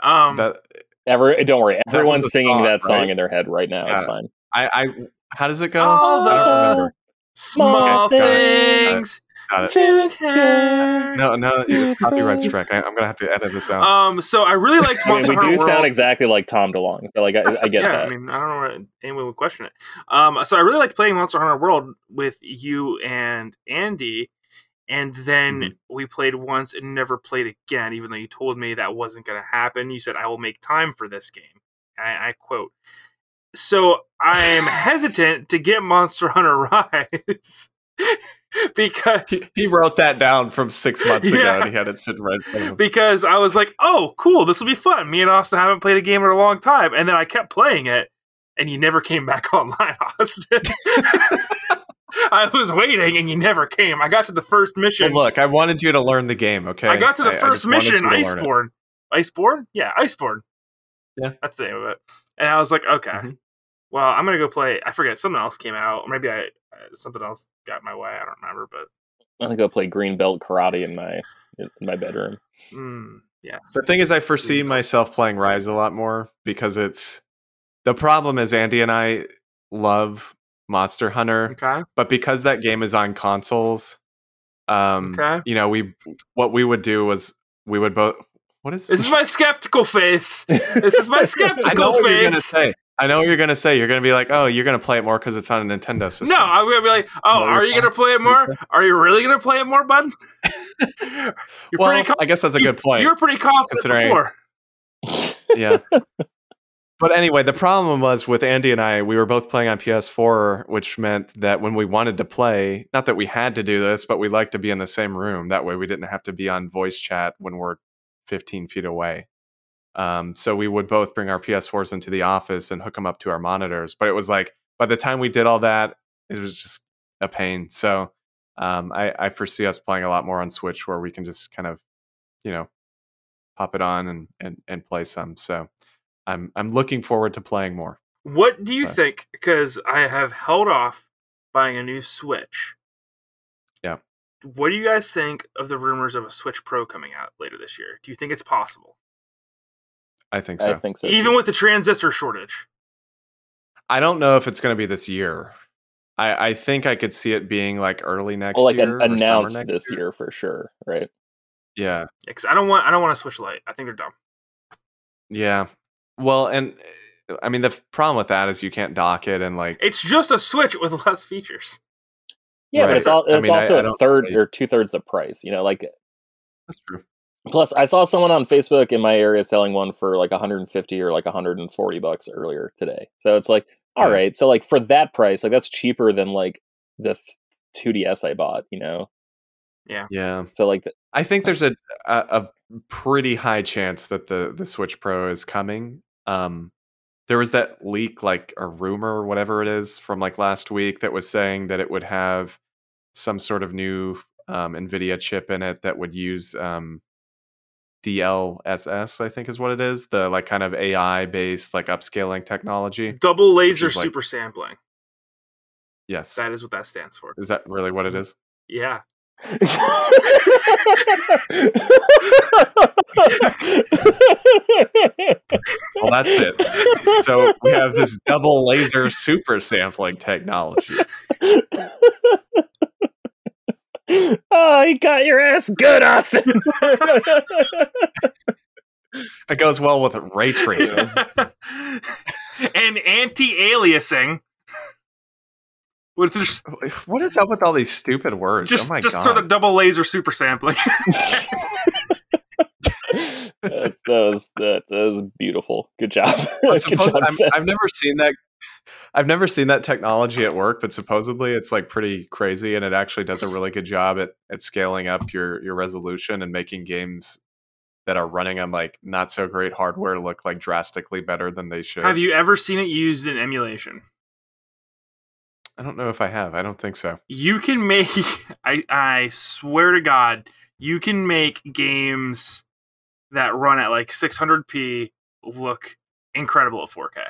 Um, that Ever, don't worry. Everyone's a singing song, that song right? in their head right now. It's fine. I, I how does it go? All the- small Okay, got it, got it. things. Got it. No, no, you- copyright strike. I, I'm gonna have to edit this out. Um, so I really liked I mean, we do Hunter sound exactly like Tom DeLonge, so like I, I get yeah, that. I mean, I don't know why anyone would question it. Um, so I really liked playing Monster Hunter World with you and Andy, and then Mhm. we played once and never played again. Even though you told me that wasn't going to happen, you said I will make time for this game. I, I quote. So I'm hesitant to get Monster Hunter Rise because he, he wrote that down from six months ago, Yeah. and he had it sitting right in front of him. because I was like, "Oh, cool, this will be fun." Me and Austin haven't played a game in a long time, and then I kept playing it, and you never came back online, Austin. I was waiting, and you never came. I got to the first mission. Well, look, I wanted you to learn the game. Okay, I got to the I- I first wanted mission, you to learn it. Iceborne. Iceborne? Yeah, Iceborne. Yeah. that's the name of it. And I was like, okay, Mhm. Well, I'm gonna go play. I forget something else came out, or maybe I uh, something else got in my way. I don't remember, but I'm gonna go play green belt karate in my in my bedroom. mm, yes. The thing is, I foresee myself playing Rise a lot more because it's the problem is Andy and I love Monster Hunter, Okay. but because that game is on consoles, um, Okay. you know, we what we would do was we would both. What is This is my skeptical face. This is my I know skeptical what you're gonna face. say. I know what you're gonna say. You're gonna be like, "Oh, you're gonna play it more because it's on a Nintendo system." No, I'm gonna be like, oh, No, are you're gonna play it more? Are you really gonna play it more, bud? You're well, I guess that's a good point. You're pretty confident considering- before. yeah. But anyway, the problem was with Andy and I, we were both playing on PS4, which meant that when we wanted to play, not that we had to do this, but we liked to be in the same room. That way we didn't have to be on voice chat when we're 15 feet away. Um, so we would both bring our PS4s into the office and hook them up to our monitors. But it was like, by the time we did all that, it was just a pain. So um, I, I foresee us playing a lot more on Switch where we can just kind of, you know, pop it on and, and, and play some. So I'm I'm looking forward to playing more. What do you Right. think? Because I have held off buying a new Switch. Yeah. What do you guys think of the rumors of a Switch Pro coming out later this year? Do you think it's possible, I think so. I think so. even too. with the transistor shortage? I don't know if it's going to be this year. I, I think I could see it being like early next well, like year, an- announced next this year. for sure, right? Yeah, Because I don't want. I don't want a Switch light. I think they're dumb. yeah. Well, and uh, I mean the f- problem with that is you can't dock it and like It's just a Switch with less features. Yeah, but it's, all, I it's mean, also I a don't third really- or two thirds the price. You know, like that's true. Plus I saw someone on Facebook in my area selling one for like 150 or like 140 bucks earlier today. So it's like, all right, so like for that price, like that's cheaper than like the 2DS I bought. You know, Yeah. Yeah, so like the, I think there's a, a a pretty high chance that the the Switch Pro is coming. Um, there was that leak, like a rumor or whatever it is from like last week that was saying that it would have some sort of new um, NVIDIA chip in it that would use um, DLSS, I think is what it is, the like kind of AI based like upscaling technology. Double laser like- super sampling. Yes, That is what that stands for. is that really what it is? Yeah. Well, that's it. so we have this double laser super sampling technology. oh, you got your ass good, Austin. It goes well with ray tracing. and anti-aliasing. With just what is up with all these stupid words? just, oh my just god! throw the double laser super sampling. that, that was that, that was beautiful. Good job. Good suppose- job, I'm- I've never seen that. I've never seen that technology at work, but supposedly it's like pretty crazy, and it actually does a really good job at at scaling up your your resolution and making games that are running on like not so great hardware look like drastically better than they should. Have you ever seen it used in emulation? I don't know if I have. I don't think so. You can make I I swear to god, you can make games that run at like 600p look incredible at 4K.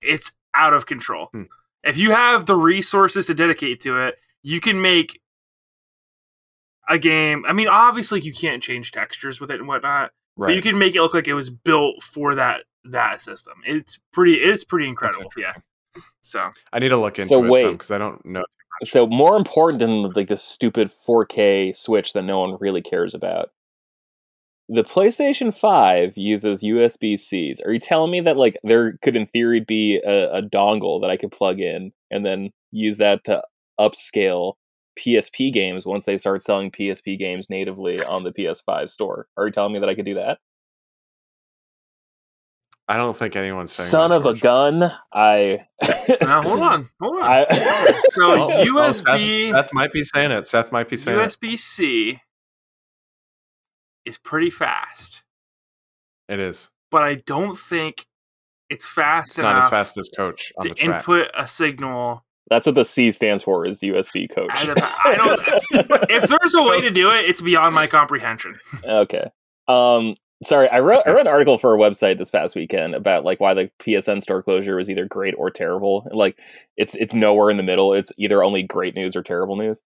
It's out of control. Hmm. If you have the resources to dedicate to it, you can make a game. I mean, obviously you can't change textures with it and whatnot, Right. but you can make it look like it was built for that that system. It's pretty. It's pretty incredible. Yeah. So I need to look into So it wait. because I don't know. so more important than like the stupid 4K switch that no one really cares about. The PlayStation 5 uses USB Cs. Are you telling me that like there could in theory be a, a dongle that I could plug in and then use that to upscale PSP games once they start selling PSP games natively on the PS5 store? Are you telling me that I could do that? I don't think anyone's saying. Son that, of a gun! I now hold on, hold on. I so Well, well, USB Seth, Seth might be saying it. Seth might be saying it. USB C is pretty fast, It is. but I don't think it's fast It's enough not as fast as Coach on to the track. input a signal. That's what the C stands for is USB coach. I don't- I don't- If there's a way to do it, it's beyond my comprehension. okay. Um sorry, I wrote I read an article for a website this past weekend about like why the PSN store closure was either great or terrible. Like it's it's nowhere in the middle. It's either only great news or terrible news.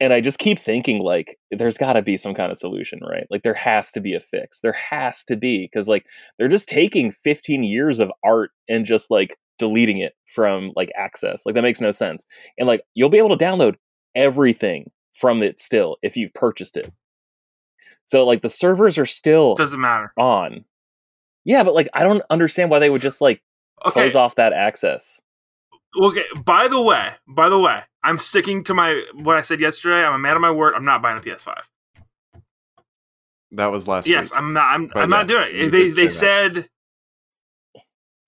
And I just keep thinking like there's got to be some kind of solution, right? Like there has to be a fix. There has to be cuz like they're just taking 15 years of art and just like deleting it from like access. Like that makes no sense. And like you'll be able to download everything from it still if you've purchased it. So like the servers are still Doesn't matter. on. Yeah, but like I don't understand why they would just like Okay. close off that access. Okay. By the way, by the way, I'm sticking to my what I said yesterday. I'm a man of my word. I'm not buying a PS5. that was last yes, week. I'm not. I'm, I'm not doing it. They they that. said.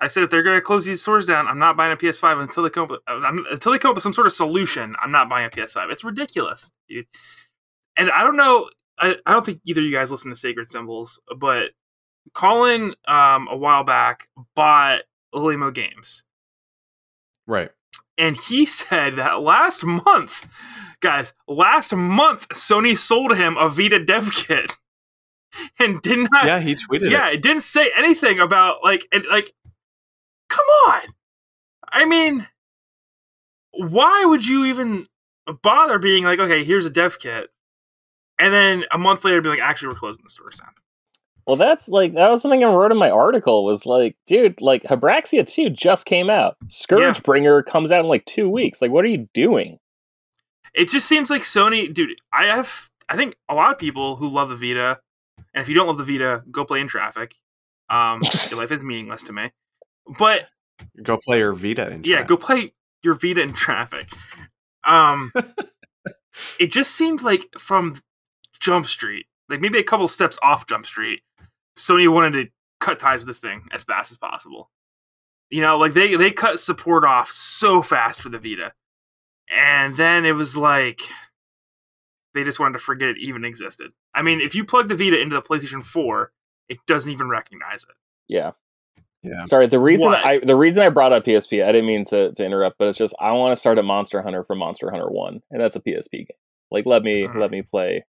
I said if they're going to close these stores down, I'm not buying a PS5 until they come up with, I'm, until they come up with some sort of solution. I'm not buying a PS5. It's ridiculous, dude. And I don't know. I, I don't think either of you guys listen to Sacred Symbols, but Colin um, a while back bought Limo Games, Right. and he said that last month, guys, last month Sony sold him a Vita dev kit, and did not Yeah, he tweeted yeah, it. it didn't say anything about like and like come on. I mean why would you even bother being like, okay, here's a dev kit, and then a month later be like, actually we're closing the stores down. Well, that's like that was something I wrote in my article. Was like, dude, like Habroxia two just came out. Scourgebringer comes out in like two weeks. Like, what are you doing? It just seems like Sony dude, I have I think a lot of people who love the Vita, and if you don't love the Vita, go play in traffic. Um your life is meaningless to me. But Go play your Vita. In yeah, track. go play your Vita in traffic. Um, it just seemed like from Jump Street, like maybe a couple steps off Jump Street, Sony wanted to cut ties with this thing as fast as possible. You know, like they they cut support off so fast for the Vita, and then it was like they just wanted to forget it even existed. I mean, if you plug the Vita into the PlayStation Four, it doesn't even recognize it. Yeah, Yeah. Sorry, the reason What? I the reason I brought up PSP, I didn't mean to, to interrupt, but it's just I want to start a Monster Hunter from Monster Hunter One, and that's a PSP game. Like, let me Mhm. let me play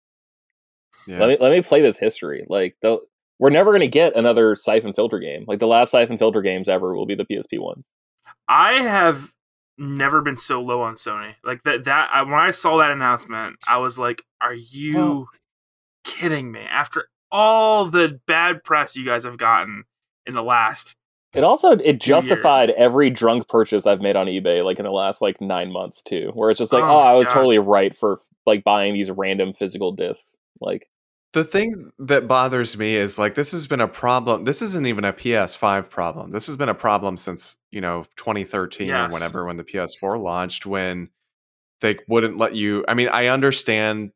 Yeah. let me let me play this history. Like, the, we're never gonna get another Siphon Filter game. Like the last Siphon Filter games ever will be the PSP ones. I have never been so low on Sony. Like that that I, when I saw that announcement, I was like, "Are you Well- kidding me?" After all the bad press you guys have gotten in the last, It also it justified years. every drunk purchase I've made on eBay, like in the last like nine months too, where it's just like, Oh oh, I was God. totally right for like buying these random physical discs. Like, The thing that bothers me is like this has been a problem. This isn't even a PS5 problem. This has been a problem since, you know, 2013 Yes. or whenever when the PS4 launched when they wouldn't let you I mean, I understand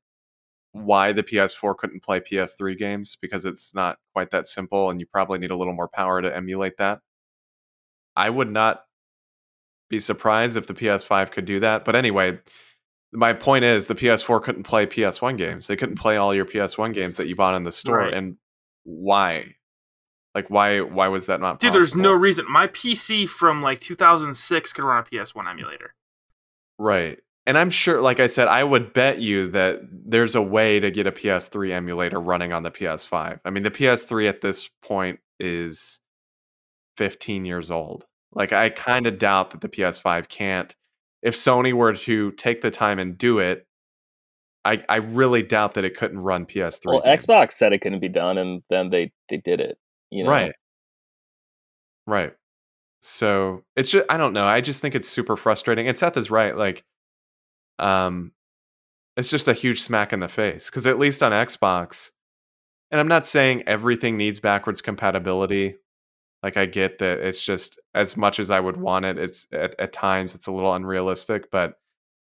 why the PS4 couldn't play PS3 games because it's not quite that simple and you probably need a little more power to emulate that. I would not be surprised if the PS5 could do that. But anyway, my point is the PS4 couldn't play PS1 games. They couldn't play all your PS1 games that you bought in the store. Right. And why? Like why why was that not dude, possible? there's no reason. My PC from like 2006 could run a PS1 emulator. Right. And I'm sure, like I said, I would bet you that there's a way to get a PS3 emulator running on the PS5. I mean, the PS3 at this point is 15 years old. Like, I kind of doubt that the PS5 can't. If Sony were to take the time and do it, I, I really doubt that it couldn't run PS3. well, games. Xbox said it couldn't be done, and then they they did it. You know, Right. Right. So it's just I don't know. I just think it's super frustrating. And Seth is right. Like, um, it's just a huge smack in the face because at least on Xbox, and I'm not saying everything needs backwards compatibility. Like I get that it's just as much as I would want it. It's at, at times it's a little unrealistic, but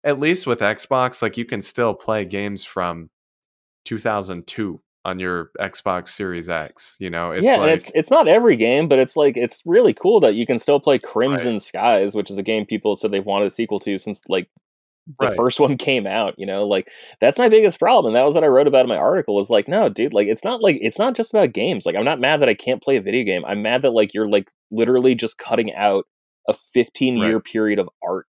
at least with Xbox, like you can still play games from 2002 on your Xbox Series X. You know, it's yeah, like it's it's not every game, but it's like it's really cool that you can still play Crimson Skies, which is a game people said they've wanted a sequel to since like the Right. first one came out. You know, like that's my biggest problem. And that was what I wrote about in my article. Was like, no, dude, like it's not like it's not just about games. Like I'm not mad that I can't play a video game. I'm mad that like you're like literally just cutting out a 15 year Right. period of art.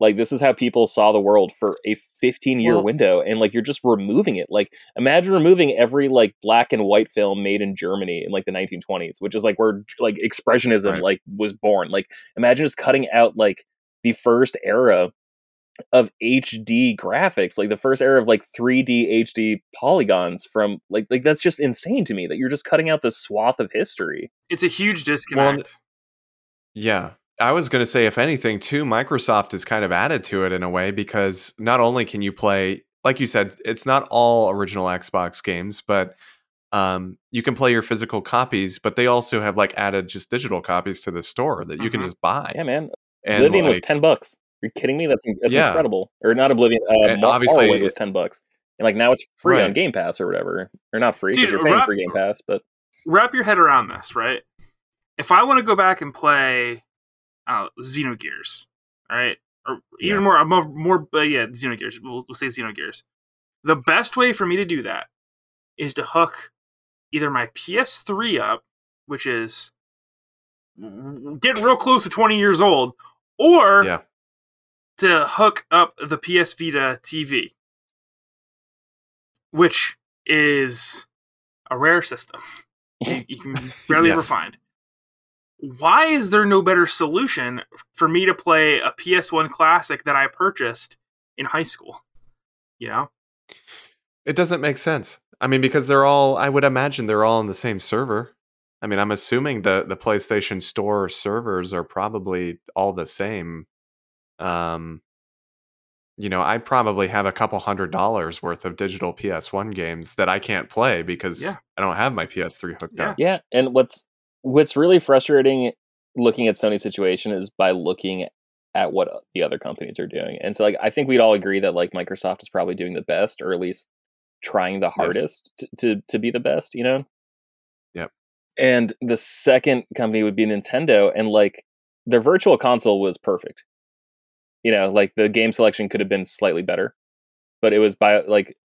Like this is how people saw the world for a 15 year Well- window, and like you're just removing it. Like imagine removing every like black and white film made in Germany in like the 1920s, which is like where like expressionism Right. like was born. Like imagine just cutting out like the first era of HD graphics, like the first era of like 3D HD polygons from like like that's just insane to me that you're just cutting out the swath of history. It's a huge disconnect. Yeah. I was going to say, if anything, too, Microsoft has kind of added to it in a way because not only can you play, like you said, it's not all original Xbox games, but um, you can play your physical copies, but they also have like added just digital copies to the store that you can Mhm. just buy. Yeah, man. And, Oblivion was 10 bucks. Are you kidding me? That's that's Yeah. incredible. Or not Oblivion, uh, And obviously Morrowind was 10 bucks. And like now it's free on Game Pass or whatever. Or not free because you're paying wrap- for Game Pass, but Wrap your head around this, right? If I want to go back and play uh, Xenogears, right, or even Yeah. more, more, more, uh, yeah, Xenogears. We'll, we'll say Xenogears. The best way for me to do that is to hook either my PS3 up, which is getting real close to 20 years old, or Yeah. To hook up the PS Vita TV, which is a rare system. you can barely ever find. Why is there no better solution for me to play a PS1 classic that I purchased in high school? You know? It doesn't make sense. I mean, because they're all, I would imagine they're all on the same server. I mean, I'm assuming the, the PlayStation Store servers are probably all the same. Um, you know, I probably have a couple hundred dollars worth of digital PS1 games that I can't play because Yeah. I don't have my PS3 hooked Yeah. up. yeah. And what's what's really frustrating looking at Sony's situation is by looking at what the other companies are doing. And so like I think we'd all agree that like Microsoft is probably doing the best or at least trying the hardest to, to to be the best, you know? Yep. And the second company would be Nintendo and like their virtual console was perfect. You know, like the game selection could have been slightly better, but it was by like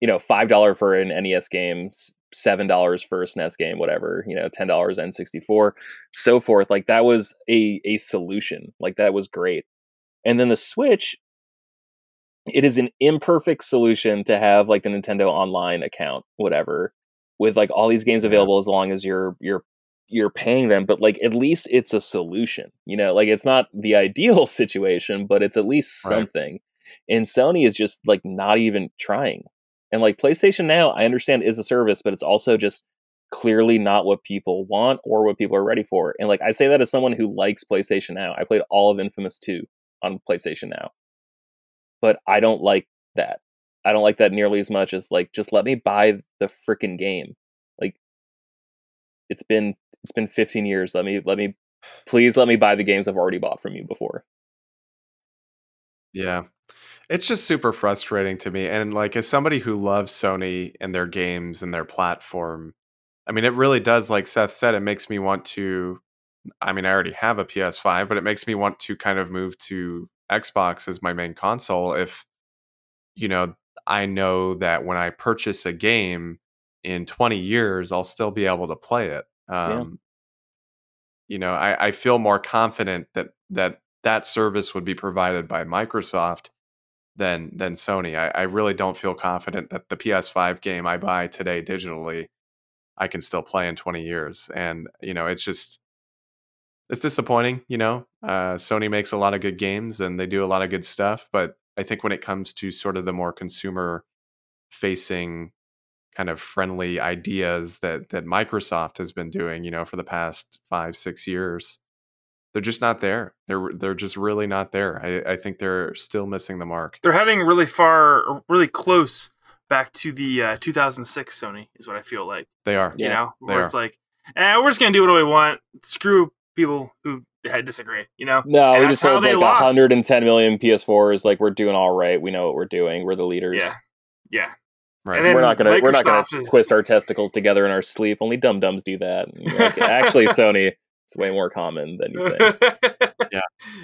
you know, five dollar for an NES game, seven dollars for a SNES game, whatever, you know, ten dollars N64, so forth. Like that was a a solution. Like that was great. And then the Switch, it is an imperfect solution to have like the Nintendo Online account, whatever, with like all these games available as long as you're you're you're paying them. But like at least it's a solution. You know, like it's not the ideal situation, but it's at least Right. something. And Sony is just like not even trying. And like PlayStation Now, I understand is a service, but it's also just clearly not what people want or what people are ready for. And like I say that as someone who likes PlayStation Now. I played all of Infamous 2 on PlayStation Now. But I don't like that. I don't like that nearly as much as like just let me buy the freaking game. Like it's been it's been 15 years. Let me let me please let me buy the games I've already bought from you before. Yeah. It's just super frustrating to me. And like as somebody who loves Sony and their games and their platform, I mean it really does like Seth said it makes me want to I mean I already have a PS5, but it makes me want to kind of move to Xbox as my main console if you know I know that when I purchase a game in 20 years I'll still be able to play it. Um you know, I, I feel more confident that that that service would be provided by Microsoft than than Sony. I, I really don't feel confident that the PS5 game I buy today digitally, I can still play in 20 years. And you know, it's just it's disappointing. You know, uh, Sony makes a lot of good games and they do a lot of good stuff, but I think when it comes to sort of the more consumer facing kind of friendly ideas that that Microsoft has been doing, you know, for the past five six years they're just not there. They're they're just really not there. I, I think they're still missing the mark. They're heading really far, really close back to the uh, 2006 Sony, is what I feel like. They are. You Yeah, know, they where it's like, eh, we're just gonna do what we want. Screw people who disagree. You know, No, And we that's just how sold they like lost. 110 million PS4s. Like we're doing all right. We know what we're doing. We're the leaders. yeah, yeah. Right. And we're not gonna we're not gonna Microsoft is- twist our testicles together in our sleep. Only dum dums do that. Like, Actually, Sony, it's way more common than you think. Yeah.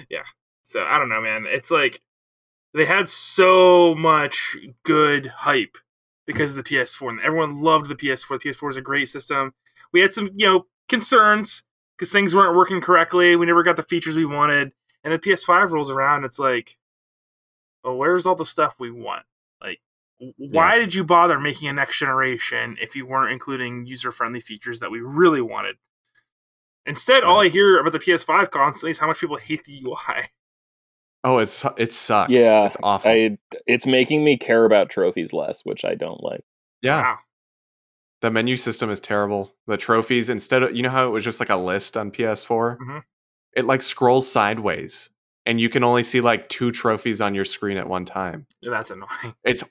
yeah. So I don't know, man. It's like they had so much good hype because of the PS4, and everyone loved the PS4. The PS4 is a great system. We had some, you know, concerns because things weren't working correctly. We never got the features we wanted, and the PS5 rolls around. It's like, oh, where's all the stuff we want? Like, w- why did you bother making a next generation if you weren't including user-friendly features that we really wanted? Instead, all I hear about the PS5 constantly is how much people hate the UI. Oh, it's it sucks. Yeah, it's awful. I it's making me care about trophies less, which I don't like. yeah, Wow. the menu system is terrible. The trophies instead of you know how it was just like a list on PS4. Mhm. It like scrolls sideways, and you can only see like two trophies on your screen at one time. That's annoying. It's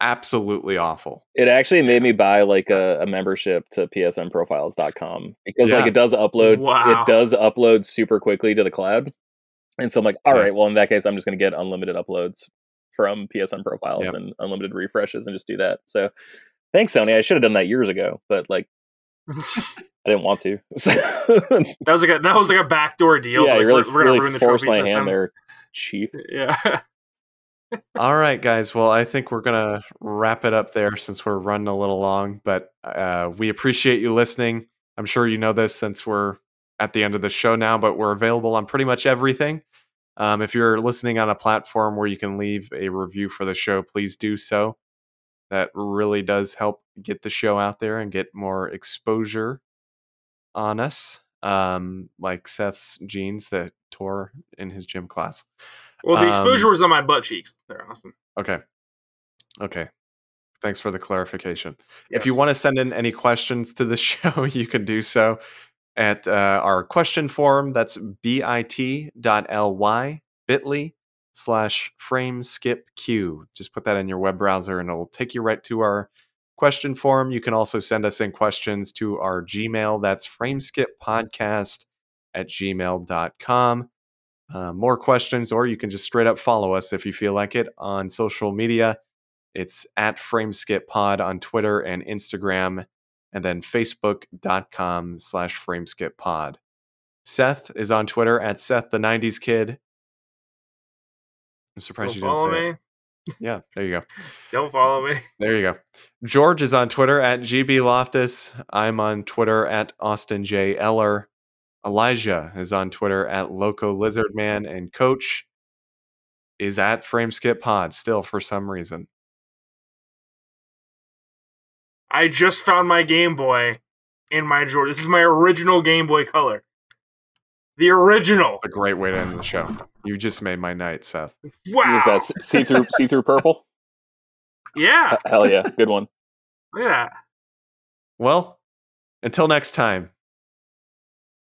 absolutely awful. It actually made me buy like a, a membership to psnprofiles.com because like it does upload Wow. it does upload super quickly to the cloud. And so I'm like, all Yeah. right, well in that case I'm just gonna get unlimited uploads from PSN profiles Yep. and unlimited refreshes and just do that. So thanks, Sony. I should have done that years ago, but like I didn't want to. So- was like a that was like a backdoor deal. yeah, like, you really, we're, we're gonna ruin the forced my hand time. there, chief. Yeah. All right, guys. Well, I think we're gonna wrap it up there since we're running a little long. But uh, we appreciate you listening. I'm sure you know this since we're at the end of the show now, but we're available on pretty much everything. Um, if you're listening on a platform where you can leave a review for the show, please do so. That really does help get the show out there and get more exposure on us. Um, like Seth's jeans that tore in his gym class. Well, the Um, exposure was on my butt cheeks. There, Austin. Okay. Okay. Thanks for the clarification. If you want to send in any questions to the show, you can do so at uh, our question form. That's bit.ly bit.ly slash frame skip q. Just put that in your web browser and it'll take you right to our question form. You can also send us in questions to our Gmail. That's frameskippodcast at gmail.com. Uh, more questions, or you can just straight up follow us if you feel like it on social media. It's at FrameSkipPod on Twitter and Instagram, and then Facebook.com slash FrameSkipPod. Seth is on Twitter at Seth the 90s Kid. I'm surprised Go you didn't follow say me. it. Yeah, there you go. Don't follow me. There you go. George is on Twitter at GB Loftus. I'm on Twitter at Austin J. Eller. Elijah is on Twitter at Loco Lizardman. And Coach is at Frameskip Pod still for some reason. I just found my Game Boy in my drawer. This is my original Game Boy Color. The original. A great way to end the show. You just made my night, Seth. Wow. Is that see through see through purple? Yeah. Hell yeah, good one. Yeah. Well, until next time.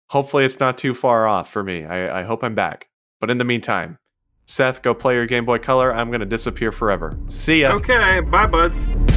Hopefully, it's not too far off for me. I, I hope I'm back. But in the meantime, Seth, go play your Game Boy Color. I'm going to disappear forever. See ya. Okay. Bye, bud.